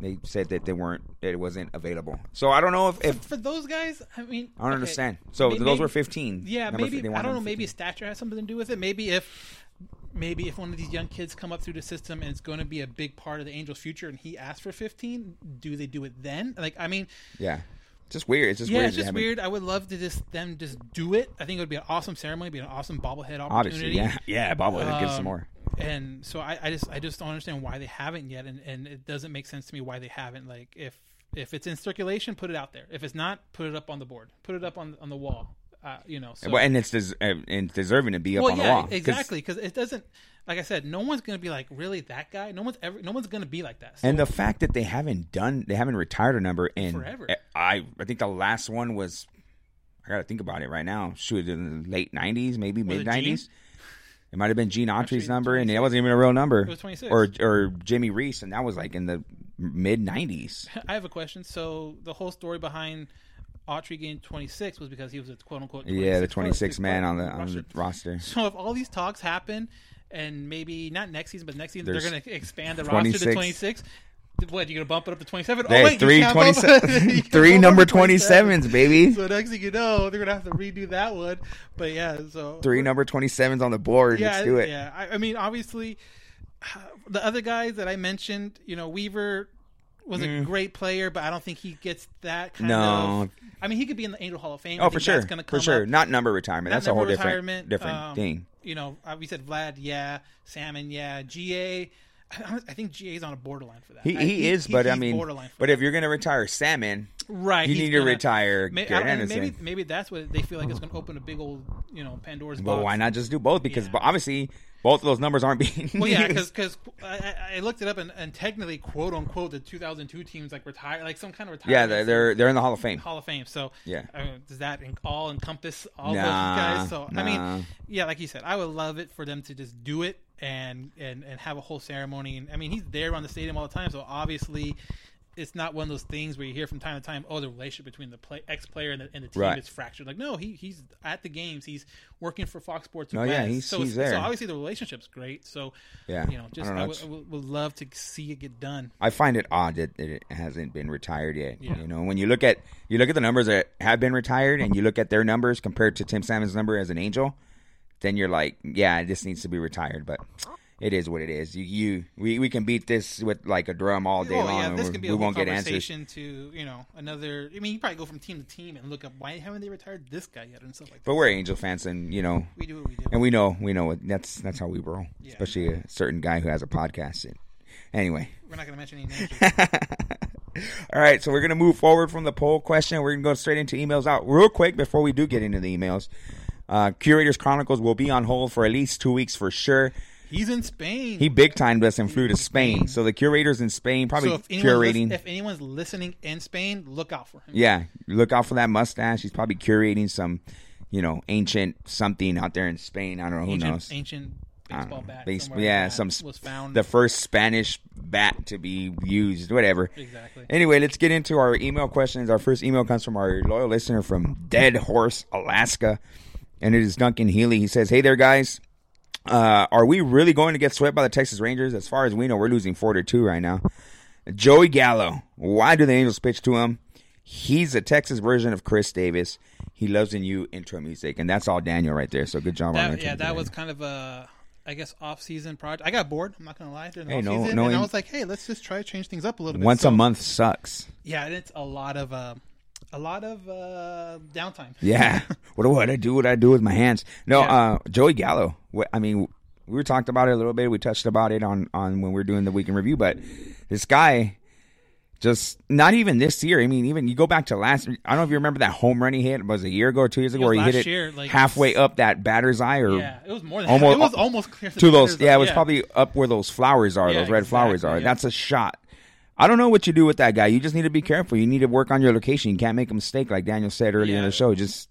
S4: They said that they weren't, that it wasn't available. So I don't know if, if
S5: For those guys, I mean,
S4: I don't
S5: okay,
S4: understand. So
S5: may-
S4: those were 15.
S5: Yeah, maybe I don't know. Maybe stature has something to do with it. Maybe if maybe if one of these young kids come up through the system and it's going to be a big part of the Angels' future, and he asks for 15, do they do it then? Like, I mean,
S4: Yeah. Just weird. It's just
S5: yeah,
S4: weird.
S5: it's just weird. I would love to just them just do it. I think it would be an awesome ceremony, be an awesome bobblehead opportunity.
S4: Obviously, yeah. Yeah, bobblehead, give some um, more.
S5: And so I, I just I just don't understand why they haven't yet, and, and it doesn't make sense to me why they haven't. Like if if it's in circulation, put it out there. If it's not, put it up on the board. Put it up on on the wall. Uh, you know, so
S4: Well, and it's des- and deserving to be up
S5: well,
S4: on
S5: yeah,
S4: the wall.
S5: exactly. Because it doesn't. Like I said, no one's gonna be like really that guy. No one's ever. No one's gonna be like that. So-
S4: And the fact that they haven't done, they haven't retired a number in
S5: Forever.
S4: I I think the last one was, I got to think about it right now. Shoot, in the late '90s, maybe mid '90s. It might have been Gene Autry's number, and it wasn't even a real number.
S5: It was 26.
S4: Or or Jimmy Reese, and that was like in the mid '90s.
S5: I have a question. So the whole story behind Autry getting 26 was because he was a quote unquote
S4: Yeah, the
S5: 26
S4: 26 man on the on the roster.
S5: So if all these talks happen, and maybe not next season, but next season
S4: There's
S5: they're going to expand the roster to
S4: 26.
S5: 26. What you gonna bump it up to 27?
S4: Hey,
S5: oh wait,
S4: three
S5: you
S4: 27 three number
S5: 27.
S4: 27s, baby.
S5: So next thing you know, they're gonna have to redo that one. But yeah, so
S4: Three number 27s on the board.
S5: yeah,
S4: Let's do it.
S5: Yeah, I, I mean, obviously, the other guys that I mentioned, you know, Weaver was a
S4: Mm.
S5: great player, but I don't think he gets that kind
S4: No.
S5: of. I mean, he could be in the Angel Hall of Fame.
S4: Oh, for sure,
S5: that's gonna
S4: for sure.
S5: up.
S4: Not number retirement.
S5: Not
S4: That's a whole
S5: number
S4: different different
S5: um,
S4: thing.
S5: You know, we said Vlad, yeah, Salmon, yeah, GA. I, I think GA is on a borderline for that.
S4: He
S5: I-
S4: he, is, but I mean,
S5: borderline
S4: but if you're gonna retire Salmon,
S5: Right,
S4: you need to
S5: gonna-
S4: retire
S5: May-
S4: Garrett
S5: don't-
S4: Anderson.
S5: maybe maybe that's what they feel like it's going to open a big old you know Pandora's
S4: But
S5: box.
S4: why not just do both? Because but obviously both of those numbers aren't being.
S5: Well, yeah, because I, I- I looked it up and, and technically, quote unquote, the 2002 teams like retire, like some kind of retirement.
S4: yeah, they're, they're they're in the Hall of Fame.
S5: Hall of Fame. So
S4: Yeah.
S5: uh, does that all encompass all
S4: Nah,
S5: those guys? So I mean, yeah, like you said, I would love it for them to just do it and and and have a whole ceremony. And I mean, he's there on the stadium all the time, so obviously. it's not one of those things where you hear from time to time, oh, the relationship between the play, ex player and the, and the team
S4: Right.
S5: is fractured. Like, no, he he's at the games. He's working for Fox Sports.
S4: Oh, yeah, he's-
S5: so
S4: he's there.
S5: So obviously the relationship's great. So
S4: Yeah,
S5: you know, just
S4: don't know,
S5: I, would, love to see it get done.
S4: I find it odd that, that it hasn't been retired yet.
S5: Yeah.
S4: You know, when you look at you look at the numbers that have been retired, and you look at their numbers compared to Tim Salmon's number as an Angel, then you're like, yeah, this needs to be retired. But it is what it is. You, you we, we can beat this with like a drum all day long,
S5: yeah, this could be
S4: we
S5: a
S4: won't get answers.
S5: to you know another. I mean, you probably go from team to team and look up why haven't they retired this guy yet and stuff like that.
S4: But we're Angel fans, and you know,
S5: We do what we do.
S4: and we know we know what that's that's how we roll. Especially a certain guy who has a podcast. And, anyway,
S5: We're not going to mention any names.
S4: All right, so we're gonna move forward from the poll question. We're gonna go straight into emails out real quick before we do get into the emails. Uh, Curators Chronicles will be on hold for at least two weeks for sure.
S5: He's in Spain.
S4: He big timed us and flew to Spain. So the curators in Spain probably
S5: so if anyone's,
S4: curating.
S5: if anyone's listening in Spain, look out for him.
S4: yeah, look out for that mustache. He's probably curating some, you know, ancient something out there in Spain. I don't know who
S5: ancient,
S4: knows.
S5: ancient baseball bat.
S4: Base- yeah, some
S5: was found.
S4: the first Spanish bat to be used, whatever.
S5: Exactly.
S4: Anyway, let's get into our email questions. Our first email comes from our loyal listener from Dead Horse, Alaska, and it is Duncan Healy. He says, "Hey there, guys. Uh, are we really going to get swept by the Texas Rangers? As far as we know, we're losing four to two right now. Joey Gallo. Why do the Angels pitch to him? He's a Texas version of Chris Davis. He loves the new intro music, and that's all Daniel right there. So good job on
S5: That,
S4: that.
S5: yeah, that was kind of a, I guess, off-season project. I got bored. I'm not gonna lie. During the
S4: Hey, no- no
S5: and I was like, hey, let's just try to change things up a little bit.
S4: once
S5: So-
S4: a month sucks.
S5: Yeah, and it's a lot of, uh, a lot of uh, downtime.
S4: Yeah. what do what I do? What I do with my hands? No,
S5: Yeah.
S4: uh, Joey Gallo. What, I mean, we were talked about it a little bit. We touched about it on on when we were doing the weekend review. But this guy, just not even this year. I mean, even you go back to last. I don't know if you remember that home run he hit. Was it a year ago or two years ago, where he hit it
S5: year, like-
S4: halfway up that batter's eye, or
S5: Yeah, it was more than- almost. it was almost clear to
S4: those. Yeah,
S5: eye,
S4: it was probably up where those flowers are.
S5: Yeah,
S4: those red flowers are.
S5: yeah.
S4: That's a shot. I don't know what you do with that guy. You just need to be careful. You need to work on your location. You can't make a mistake, like Daniel said earlier in the show. Just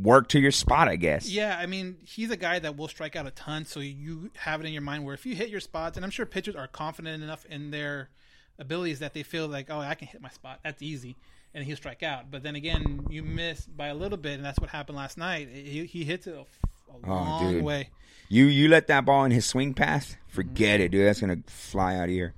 S4: work to your spot, I guess.
S5: Yeah, I mean, he's a guy that will strike out a ton, so you have it in your mind where if you hit your spots, and I'm sure pitchers are confident enough in their abilities that they feel like, oh, I can hit my spot. That's easy. And he'll strike out. But then again, you miss by a little bit, and that's what happened last night. He, he hits it a,
S4: Oh,
S5: long
S4: dude.
S5: way.
S4: You you let that ball in his swing path, forget it, dude. That's gonna fly out of here.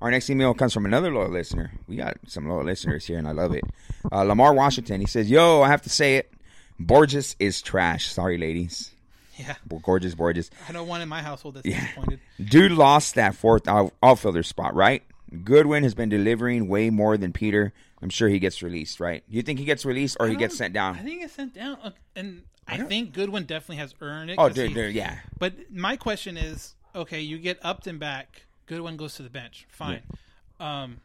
S4: Our next email comes from another loyal listener. We got some loyal listeners here, and I love it. Uh, Lamar Washington. He says, "Yo, I have to say it. Bourjos is trash. Sorry, ladies.
S5: Yeah.
S4: Gorgeous Bourjos.
S5: I know one in my household that's
S4: Yeah.
S5: disappointed.
S4: Dude lost that fourth outfielder spot, right? Goodwin has been delivering way more than Peter. I'm sure he gets released, right? You think he gets released or he gets sent down?
S5: I think he gets sent down, Uh, and I, think Goodwin definitely has earned it.
S4: Oh, dude,
S5: he-
S4: dude, yeah.
S5: But my question is, okay, you get Upton back, Goodwin goes to the bench, fine. Um,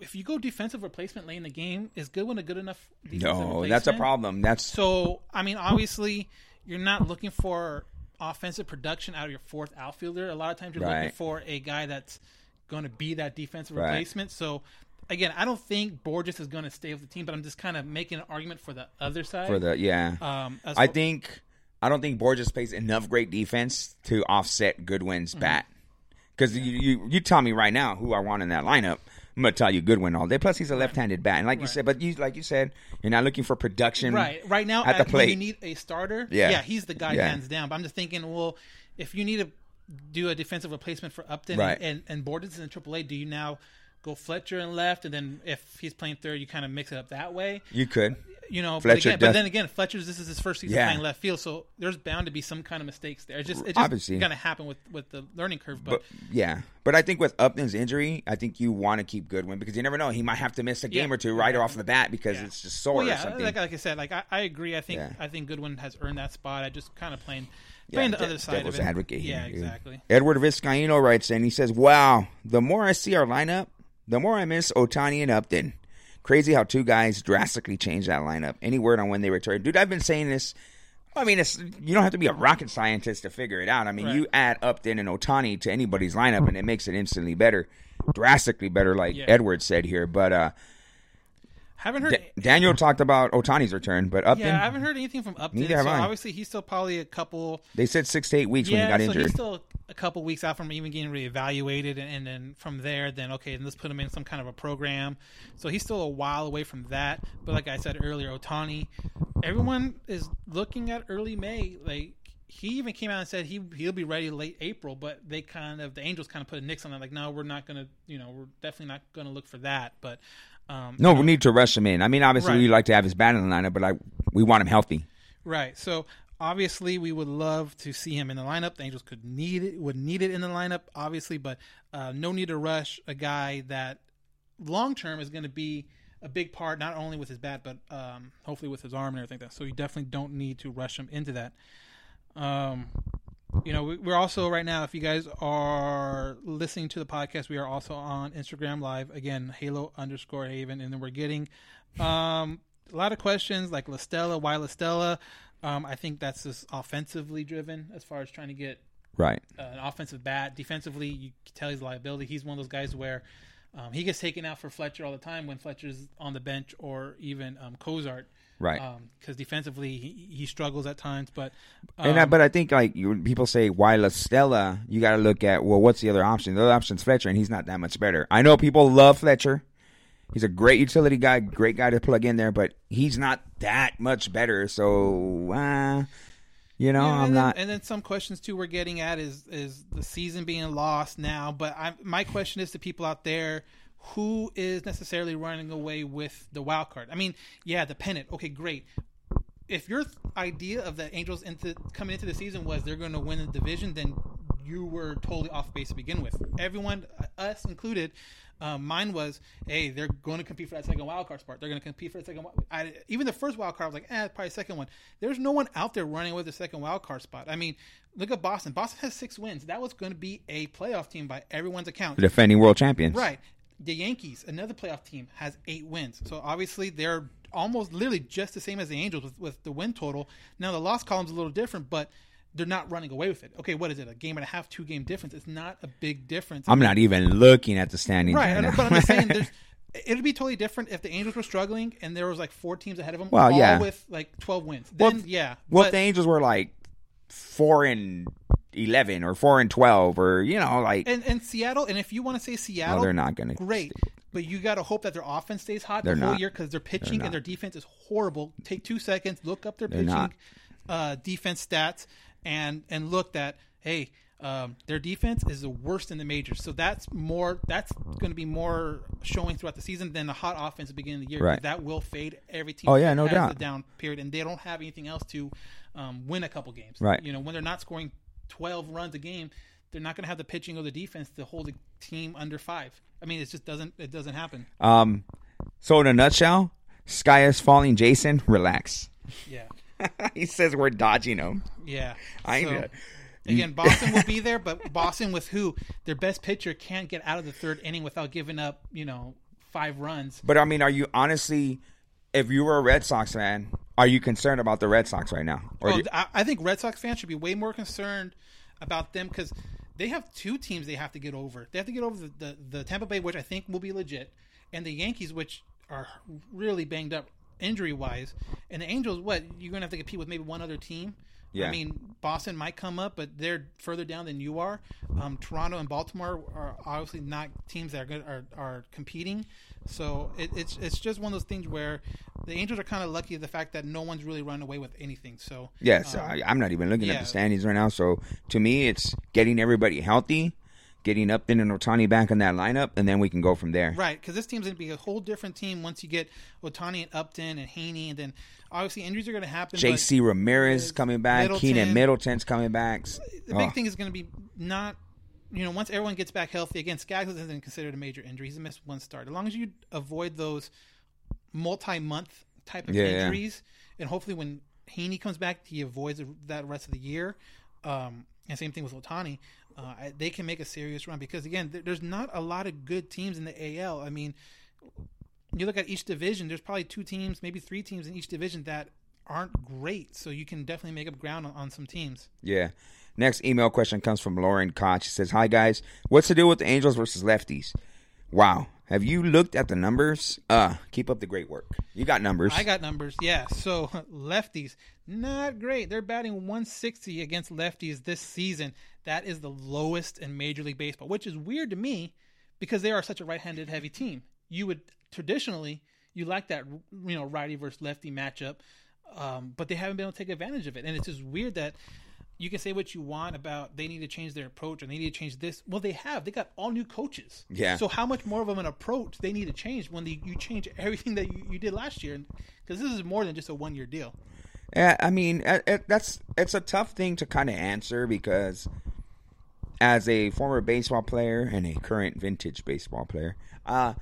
S5: if you go defensive replacement late in the game, is Goodwin a good enough? defensive
S4: No, that's a problem. That's
S5: So, I mean, obviously, you're not looking for offensive production out of your fourth outfielder. A lot of times, you're looking for a guy that's going to be that defensive
S4: Right.
S5: replacement. So, again, I don't think Bourjos is going to stay with the team, but I'm just kind of making an argument for the other side.
S4: for the yeah.
S5: Um,
S4: I think I don't think Bourjos plays enough great defense to offset Goodwin's
S5: Mm-hmm.
S4: bat. Because you, you you tell me right now who I want in that lineup, I'm gonna tell you Goodwin all day. Plus he's a left-handed bat, and like you said, but you like you said, you're not looking for production
S5: Right, right now,
S4: at the
S5: uh,
S4: plate.
S5: you need a starter.
S4: Yeah.
S5: Yeah, he's the guy
S4: Yeah.
S5: hands down. But I'm just thinking, well, if you need to do a defensive replacement for Upton
S4: Right.
S5: and, and Bourjos is in AAA, do you now go Fletcher and left, and then if he's playing third, you kind of mix it up that way?
S4: you could,
S5: You know,
S4: Fletcher
S5: but, again, but then again, Fletcher's this is his first season
S4: Yeah.
S5: playing left field, so there's bound to be some kind of mistakes there. It just it just going to happen with with the learning curve. But,
S4: but yeah. But I think with Upton's injury, I think you want to keep Goodwin because you never know he might have to miss a game
S5: Yeah.
S4: or two right off the bat because it's just sore
S5: well,
S4: or
S5: yeah,
S4: something.
S5: like, like I said, like I, I agree. I think
S4: Yeah.
S5: I think Goodwin has earned that spot. I just kind of playing
S4: Yeah,
S5: playing the
S4: de-
S5: other side
S4: devil's
S5: of it.
S4: advocate here,
S5: yeah, exactly.
S4: Edward Vizcaino writes in, he says, Wow, the more I see our lineup, the more I miss Ohtani and Upton. Crazy how two guys drastically changed that lineup. Any word on when they return? Dude, I've been saying this. I mean, it's, you don't have to be a rocket scientist to figure it out. I mean,
S5: Right.
S4: you add Upton and Ohtani to anybody's lineup, and it makes it instantly better, drastically better, like
S5: Yeah.
S4: Edward said here. But uh,
S5: Haven't heard.
S4: Da- Daniel talked about Ohtani's return, but Upton,
S5: yeah, I haven't heard anything from Upton.
S4: Neither have
S5: so
S4: I.
S5: obviously he's still probably a couple.
S4: they said six to eight weeks
S5: yeah,
S4: when he got
S5: so
S4: injured.
S5: he's still a couple weeks out from even getting reevaluated, and, and then from there, then okay, then let's put him in some kind of a program. So he's still a while away from that. But like I said earlier, Ohtani, everyone is looking at early May. Like he even came out and said he he'll be ready late April, but they kind of the Angels kind of put a nix on it. Like no, we're not gonna, you know, we're definitely not gonna look for that. But um,
S4: No,
S5: you know,
S4: we need to rush him in. I mean, obviously,
S5: Right.
S4: we like to have his bat in the lineup, but like we want him healthy.
S5: Right. So obviously, we would love to see him in the lineup. The Angels could need it, would need it in the lineup, obviously, but uh, no need to rush a guy that long term is going to be a big part, not only with his bat, but um, hopefully with his arm and everything. Like that. So you definitely don't need to rush him into that. Um, you know, we- we're also right now. If you guys are listening to the podcast, we are also on Instagram Live again, Halo underscore Haven, and then we're getting um, a lot of questions like La Stella, why La Stella? Um, I think that's just offensively driven as far as trying to get
S4: Right.
S5: uh, an offensive bat. Defensively, you can tell he's a liability. He's one of those guys where um, he gets taken out for Fletcher all the time when Fletcher's on the bench or even um, Cozart.
S4: Right.
S5: Because defensively, he, he struggles at times. But
S4: and I,
S5: um,
S4: but I think like you, people say why La Stella, you got to look at well, what's the other option? The other option's Fletcher, and he's not that much better. I know people love Fletcher. He's a great utility guy, great guy to plug in there, but he's not that much better. So, uh, you know,
S5: Yeah,
S4: I'm
S5: then,
S4: not.
S5: And then some questions too we're getting at is is the season being lost now. But I, my question is to people out there who is necessarily running away with the wild card. I mean, yeah, the pennant. Okay, great. If your th- idea of the Angels into coming into the season was they're going to win the division, then you were totally off base to begin with. Everyone, us included, um, mine was, hey, they're going to compete for that second wild card spot. They're going to compete for the second. I, even the first wild card, I was like, eh, probably second one. There's no one out there running with the second wild card spot. I mean, look at Boston. Boston has six wins. That was going to be a playoff team by everyone's account.
S4: The defending world champions.
S5: Right. The Yankees, another playoff team, has eight wins. So obviously they're almost literally just the same as the Angels with, with the win total. Now the loss column's a little different, but they're not running away with it. Okay, what is it? A game and a half, two game difference. It's not a big difference.
S4: I'm not even looking at the standings
S5: right.
S4: right,
S5: but I'm just saying, there's, it'd be totally different if the Angels were struggling and there was like four teams ahead of them,
S4: Well, yeah.
S5: with like 12 wins.
S4: Well,
S5: Then yeah,
S4: Well,
S5: but-
S4: if the Angels were like four and eleven or four and twelve, or you know, like
S5: and and Seattle, and if you want to say Seattle,
S4: they're not gonna
S5: Great, but you got to hope that their offense stays hot
S4: They're
S5: the whole
S4: not.
S5: year because their
S4: They're
S5: pitching and their defense is horrible. Take two seconds, look up their
S4: They're
S5: pitching, uh, defense stats, and and look that hey. Um, their defense is the worst in the majors, so that's more. That's going to be more showing throughout the season than the hot offense at the beginning of the year.
S4: Right.
S5: That will fade every team.
S4: Oh, yeah, no doubt.
S5: Down period, and they don't have anything else to um, win a couple games.
S4: Right.
S5: You know, when they're not scoring twelve runs a game, they're not going to have the pitching or the defense to hold a team under five. I mean, it just doesn't. It doesn't happen.
S4: Um, so in a nutshell, sky is falling. Jason, relax.
S5: Yeah.
S4: he says we're dodging them.
S5: Yeah.
S4: I
S5: So,
S4: know.
S5: Again, Boston will be there, but Boston with who? Their best pitcher can't get out of the third inning without giving up, you know, five runs.
S4: But I mean, are you honestly, if you were a Red Sox fan, are you concerned about the Red Sox right now? Or
S5: Oh, I, I think Red Sox fans should be way more concerned about them because they have two teams they have to get over. They have to get over the, the, the Tampa Bay, which I think will be legit, and the Yankees, which are really banged up injury wise. And the Angels, what you're going to have to compete with maybe one other team.
S4: Yeah.
S5: I mean, Boston might come up, but they're further down than you are. Um, Toronto and Baltimore are obviously not teams that are good, are, are competing. So it, it's it's just one of those things where the Angels are kind of lucky the fact that no one's really run away with anything. So
S4: yes,
S5: um,
S4: I, I'm not even looking at the standings right now. So to me, it's getting everybody healthy, getting Upton and Ohtani back in that lineup, and then we can go from there.
S5: Right, because this team's going to be a whole different team once you get Ohtani and Upton and Heaney, and then obviously injuries are going to happen.
S4: J.C. Ramirez coming back.
S5: Middleton.
S4: Keynan Middleton's coming back.
S5: The big
S4: Oh.
S5: thing is going to be not, you know, once everyone gets back healthy again. Skaggs isn't considered a major injury; he's missed one start. As long as you avoid those multi-month type of
S4: Yeah, yeah.
S5: injuries, and hopefully when Heaney comes back, he avoids that rest of the year. Um, and same thing with Ohtani. Uh, they can make a serious run because again, there's not a lot of good teams in the AL. I mean, you look at each division, there's probably two teams, maybe three teams in each division that aren't great. So you can definitely make up ground on, on some teams.
S4: Yeah. Next email question comes from Lauren Koch. She says, Hi, guys. What's the deal with the Angels versus lefties? Wow. Have you looked at the numbers? Uh, keep up the great work. You got numbers.
S5: I got numbers, yeah. So lefties, not great. They're batting 160 against lefties this season. That is the lowest in Major League Baseball, which is weird to me because they are such a right-handed heavy team. You would traditionally you like that you know righty versus lefty matchup, um, but they haven't been able to take advantage of it, and it's just weird that you can say what you want about they need to change their approach and they need to change this. Well, they have. They got all new coaches.
S4: Yeah.
S5: So how much more of an approach they need to change when they, you change everything that you, you did last year? Because this is more than just a one year deal.
S4: Yeah, I mean uh, that's it's a tough thing to kind of answer because as a former baseball player and a current vintage baseball player, uh,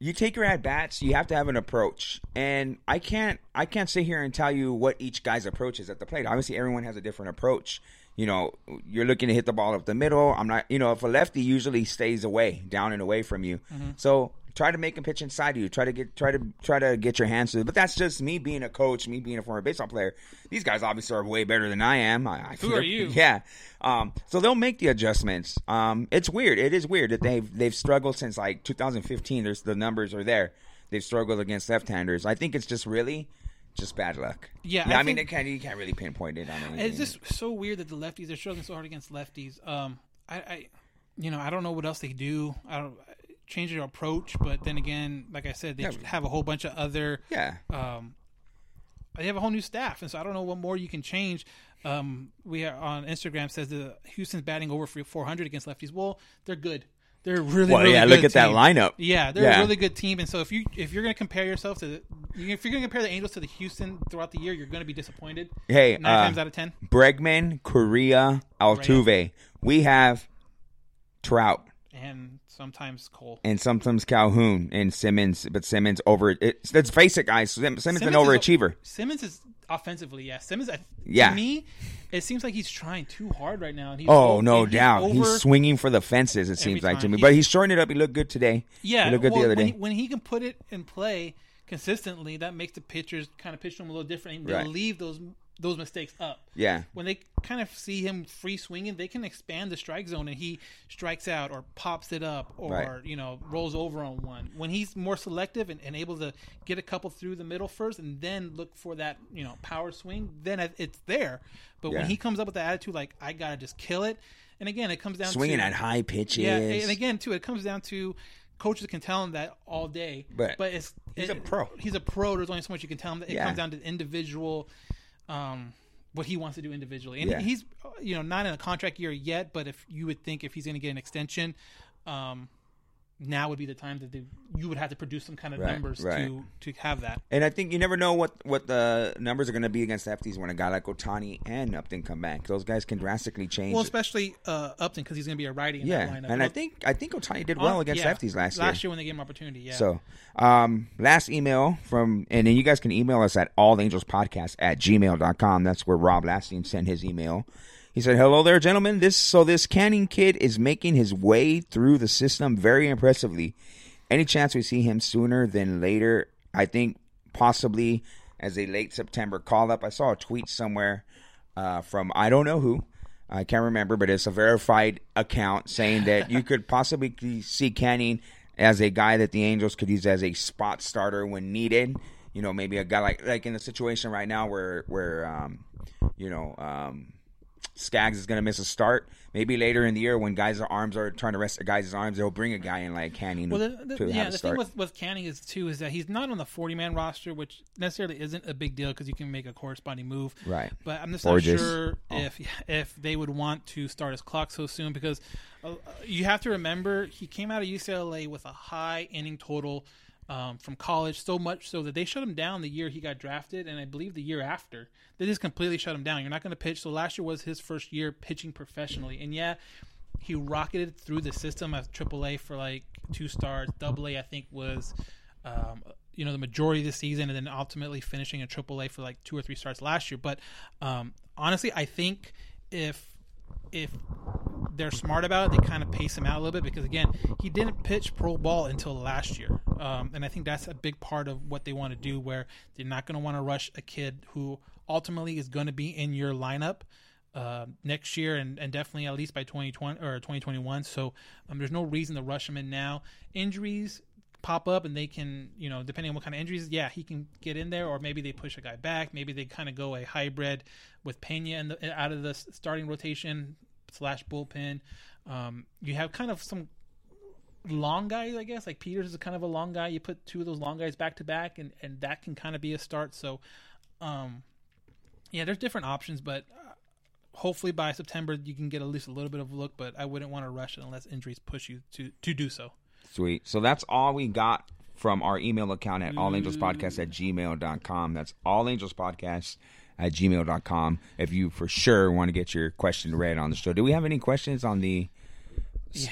S4: you take your at bats. You have to have an approach, and I can't I can't sit here and tell you what each guy's approach is at the plate. Obviously, everyone has a different approach. You know, you're looking to hit the ball up the middle. I'm not. You know, if a lefty usually stays away, down and away from you,
S5: Mhm.
S4: so try to make him pitch inside of you. Try to get try to try to get your hands to it. But that's just me being a coach, me being a former baseball player. These guys obviously are way better than I am. I, I
S5: Who are you?
S4: Yeah. Um, so they'll make the adjustments. Um, it's weird. It is weird that they've they've struggled since like 2015. There's the numbers are there. They've struggled against left-handers. I think it's just really just bad luck.
S5: Yeah,
S4: I,
S5: I
S4: mean, it can't you can't really pinpoint it on anything.
S5: It's just so weird that the lefties are struggling so hard against lefties. Um, I, I, you know, I don't know what else they do. I don't change their approach, but then again, like I said, they
S4: Yeah.
S5: have a whole bunch of other.
S4: Yeah.
S5: Um, they have a whole new staff, and so I don't know what more you can change. Um, we are on Instagram says the Houston's batting over 400 against lefties. Well, they're good. They're really,
S4: Well,
S5: really
S4: yeah, look at that lineup.
S5: Yeah, they're
S4: Yeah.
S5: a really good team, and so if you if you're going to compare yourself to the, if you're going to compare the Angels to the Houston throughout the year, you're going to be disappointed.
S4: Hey,
S5: nine
S4: uh,
S5: times out of ten.
S4: Bregman, Correa, Altuve. We have Trout
S5: and sometimes Kole.
S4: and sometimes Calhoun and Simmons, but Simmons over. It, let's face it, guys. Sim- Simmons, an
S5: is-
S4: overachiever.
S5: Simmons is offensively, yeah. Simmons, I,
S4: Yeah.
S5: To me, it seems like he's trying too hard right now. And he's
S4: Oh no doubt,
S5: over-
S4: he's swinging for the fences. It seems like to me,
S5: He's-
S4: but he's shorting it up. He looked good today.
S5: Yeah,
S4: he looked good
S5: well,
S4: the other
S5: when. He, when he can put it in play consistently, that makes the pitchers kind of pitch to him a little different. They'll
S4: Right.
S5: leave those those mistakes up.
S4: Yeah.
S5: When they kind of see him free swinging, they can expand the strike zone, and he strikes out or pops it up or
S4: Right.
S5: you know rolls over on one. When he's more selective and, and able to get a couple through the middle first, and then look for that you know power swing, then it's there. But
S4: Yeah.
S5: when he comes up with the attitude like I gotta just kill it, and again it comes down
S4: Swinging
S5: to
S4: at high pitches.
S5: Yeah, and again too, it comes down to coaches can tell him that all day,
S4: But
S5: but it's
S4: he's
S5: it-
S4: a pro.
S5: He's a pro. There's only so much you can tell him. That it
S4: Yeah.
S5: comes down to individual, um, what he wants to do individually, and
S4: Yeah.
S5: he's uh, you know not in a contract year yet. But if you would think if he's going to get an extension, um, now would be the time that they, you would have to produce some kind of
S4: Right,
S5: numbers
S4: right.
S5: to to have that.
S4: And I think you never know what, what the numbers are going to be against the lefties when a guy like Ohtani and Upton come back. Those guys can drastically change.
S5: Well, especially uh, Upton because he's going to be a righty in
S4: yeah, and I think I think Ohtani did well
S5: On-
S4: against
S5: yeah,
S4: lefties last, year.
S5: Last year when they gave him opportunity, yeah.
S4: So, um, last email from, and then you guys can email us at allangelspodcast at gmail.com. That's where Rob Lasting sent his email. He said, hello there, gentlemen. This, so this Canning kid is making his way through the system very impressively. Any chance we see him sooner than later? I think possibly as a late September call up. I saw a tweet somewhere, uh, from I don't know who. I can't remember, but it's a verified account saying that you could possibly see Canning as a guy that the Angels could use as a spot starter when needed. You know, maybe a guy like like in the situation right now where where um, you know um, Skaggs is going to miss a start. Maybe later in the year when guys' arms are trying to rest a guy's arms, they'll bring a guy in like Canning
S5: Well, the, the, yeah, the thing with, with Canning is too is that he's not on the forty man roster, which necessarily isn't a big deal because you can make a corresponding move.
S4: Right.
S5: But I'm just
S4: Bourjos.
S5: not sure
S4: Oh.
S5: if if they would want to start his clock so soon because uh, you have to remember he came out of UCLA with a high inning total. Um, from college, so much so that they shut him down the year he got drafted, and I believe the year after they just completely shut him down. You're not going to pitch. So last year was his first year pitching professionally, and yeah, he rocketed through the system at AAA for like two stars. Double A, I think, was um, you know the majority of the season, and then ultimately finishing in AAA for like two or three starts last year. But um, honestly, I think if if they're smart about it, they kind of pace him out a little bit because again, he didn't pitch pro ball until last year, um, and I think that's a big part of what they want to do. Where they're not going to want to rush a kid who ultimately is going to be in your lineup uh, next year and, and definitely at least by 2020 or 2021. So um, there's no reason to rush him in now. Injuries pop up and they can, you know, depending on what kind of injuries, yeah, he can get in there, or maybe they push a guy back. Maybe they kind of go a hybrid with Pena the, out of the starting rotation slash bullpen. Um, you have kind of some long guys, I guess. Like Peters is kind of a long guy. You put two of those long guys back to back, and and that can kind of be a start. So, um, yeah, there's different options, but uh, hopefully by September you can get at least a little bit of a look. But I wouldn't want to rush it unless injuries push you to to do so.
S4: Sweet. So that's all we got from our email account at allangelspodcast at gmail.com. That's allangelspodcast at gmail.com. If you for sure want to get your question read on the show. Do we have any questions on the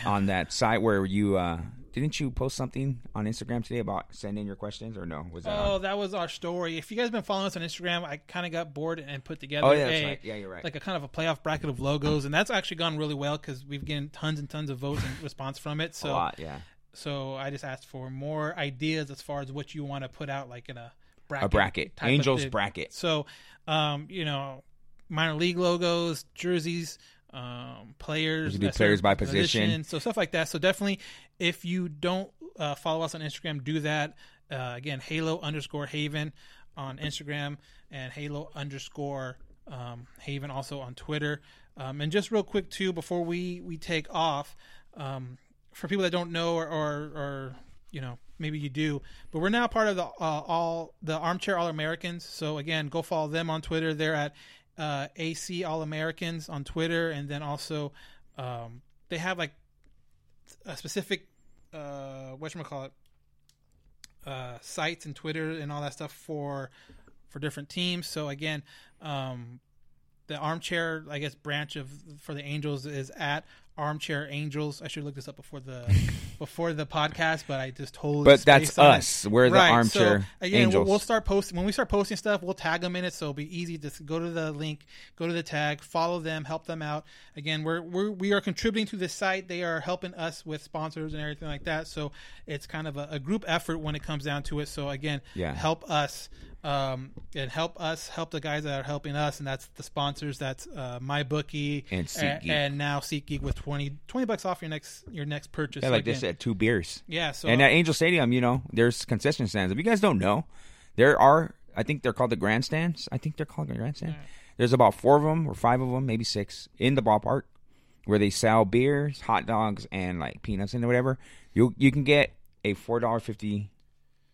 S4: on that site where you uh didn't you post something on Instagram today about sending your questions or no? Was that on-
S5: Oh, that was our story. If you guys have been following us on Instagram, I kind of got bored and put together
S4: Oh, yeah,
S5: a,
S4: right. Yeah, you're right.
S5: like a kind of a playoff bracket of logos, and that's actually gone really well because we've gotten tons and tons of votes and response from it. So
S4: lot, yeah.
S5: So I just asked for more ideas as far as what you want to put out, like in a bracket, A bracket.
S4: Angels bracket.
S5: So, um, you know, minor league logos, jerseys, um, players,
S4: You do players by position.
S5: so stuff like that. So definitely, if you don't uh, follow us on Instagram, do that. Uh, again, Halo underscore Haven on Instagram and Halo underscore um, Haven also on Twitter. Um, and just real quick too, before we we take off, um, for people that don't know or, or or you know maybe you do, but we're now part of the uh, all the Armchair All Americans. So again, go follow them on Twitter. They're at uh, AC All Americans on Twitter, and then also um, they have like a specific uh, what call it uh, sites and Twitter and all that stuff for for different teams. So again, um, the armchair, I guess, branch of for the Angels is at Armchair Angels. I should look this up before the before the podcast, but I just totally.
S4: But that's
S5: on it.
S4: us. We're the
S5: Right,
S4: Armchair uh,
S5: so, again, we'll,
S4: Angels.
S5: we'll start posting when we start posting stuff. We'll tag them in it, so it'll be easy. Just go to the link, go to the tag, follow them, help them out. Again, we're, we're we are contributing to this site. They are helping us with sponsors and everything like that. So it's kind of a, a group effort when it comes down to it. So again,
S4: Yeah.
S5: help us um, and help us help the guys that are helping us, and that's the sponsors. That's uh, my bookie
S4: And
S5: and now SeatGeek with 20, 20 bucks off your next your next purchase.
S4: Yeah, like
S5: again,
S4: they said, two beers.
S5: Yeah, so
S4: and at Angel Stadium, you know, there's concession stands. If you guys don't know, there are. I think they're called the grandstands. I think they're called the grandstand. There's about four of them or five of them, maybe six, in the ballpark where they sell beers, hot dogs, and like peanuts and whatever. You you can get a four dollar fifty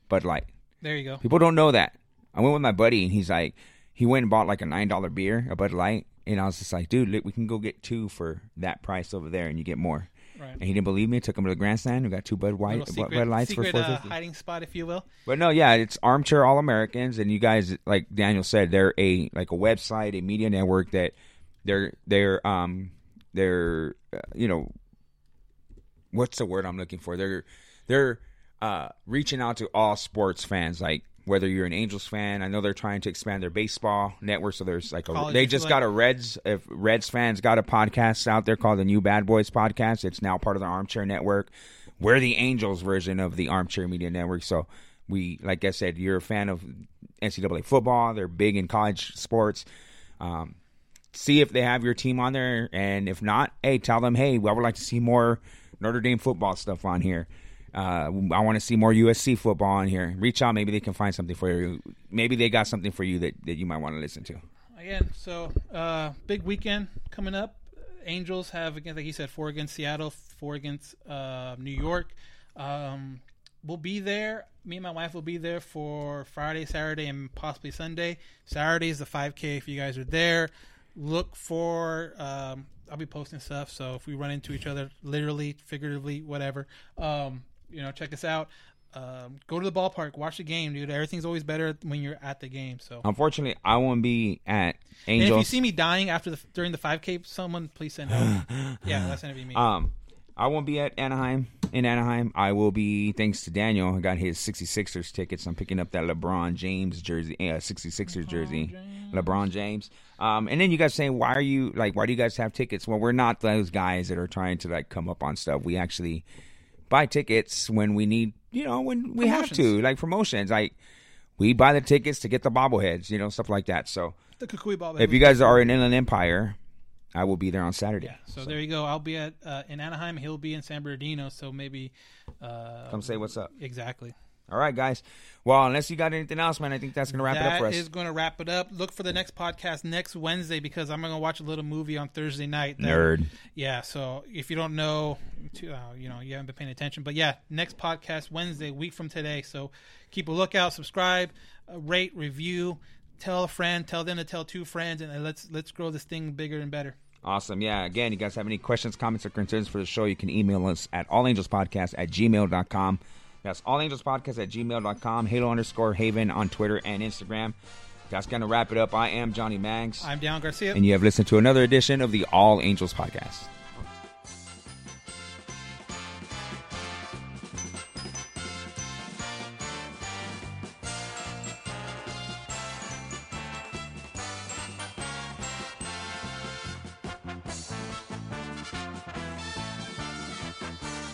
S4: Bud Light.
S5: There you go.
S4: People don't know that. I went with my buddy, and he's like, he went and bought like a nine dollar beer, a Bud Light, and I was just like, dude, look, we can go get two for that price over there, and you get more.
S5: Right.
S4: And he didn't believe me. Took him to the grandstand. We got two Bud White,
S5: secret,
S4: Bud Lights
S5: secret,
S4: for four
S5: uh,
S4: fifty.
S5: hiding spot, if you will.
S4: But no, yeah, it's Armchair All Americans, and you guys, like Daniel said, they're a like a website, a media network that they're they're um they're uh, you know what's the word I'm looking for? They're they're uh reaching out to all sports fans, like whether you're an Angels fan. I know they're trying to expand their baseball network, so there's like a
S5: College
S4: they just got a. Reds if Reds fans got a podcast out there called the New Bad Boys Podcast. It's now part of the Armchair Network. We're the Angels version of the Armchair Media Network. So we, like I said, you're a fan of NCAA football. They're big in college sports. Um, see if they have your team on there, and if not, hey, tell them, hey, well, I would like to see more Notre Dame football stuff on here. Uh, I want to see more USC football on here. Reach out, maybe they can find something for you. Maybe they got something for you that, that you might want to listen to.
S5: Again, so uh, big weekend coming up. Angels have again, like you said, four against Seattle, four against uh, New York. Um, we'll be there. Me and my wife will be there for Friday, Saturday, and possibly Sunday. Saturday is the 5K. If you guys are there, look for. Um, I'll be posting stuff. So if we run into each other, literally, figuratively, whatever, um, you know, check us out. Um, go to the ballpark, watch the game, dude. Everything's always better when you're at the game. So
S4: Unfortunately, I won't be at
S5: and
S4: Angels.
S5: if you see me dying after the during the 5K, someone please send help. yeah, that's gonna be me.
S4: Um, I won't be at Anaheim. In Anaheim, I will be. Thanks to Daniel, I got his 66ers tickets. I'm picking up that LeBron James jersey, uh, 66ers jersey, LeBron James. Um, and then you guys saying, why are you like, why do you guys have tickets? Well, we're not those guys that are trying to like come up on stuff. We actually buy tickets when we need, you know, when we have to, like promotions. Like we buy the tickets to get the bobbleheads, you know, stuff like that. So
S5: the Kukui ball.
S4: if you guys are in Inland Empire, I will be there on Saturday.
S5: So, there you go. I'll be at uh, in Anaheim. He'll be in San Bernardino. So maybe uh,
S4: Come say what's up.
S5: Exactly.
S4: All right, guys. Well, unless you got anything else, man, I think that's gonna wrap it up for us.
S5: That is going to wrap it up. Look for the next podcast next Wednesday because I'm going to watch a little movie on Thursday night. that-
S4: Nerd.
S5: Yeah. So if you don't know, uh, you know, you haven't been paying attention. But yeah, next podcast Wednesday, week from today. So keep a lookout. Subscribe, uh, rate, review, tell a friend, tell them to tell two friends, and let's let's grow this thing bigger and better.
S4: Awesome. Yeah. Again, you guys have any questions, comments, or concerns for the show, you can email us at allangelspodcast at gmail.com. That's allangelspodcast at gmail.com. Halo underscore Haven on Twitter and Instagram. That's going to wrap it up. I am Johnny Mangs.
S5: I'm Dan Garcia.
S4: And you have listened to another edition of the All Angels Podcast.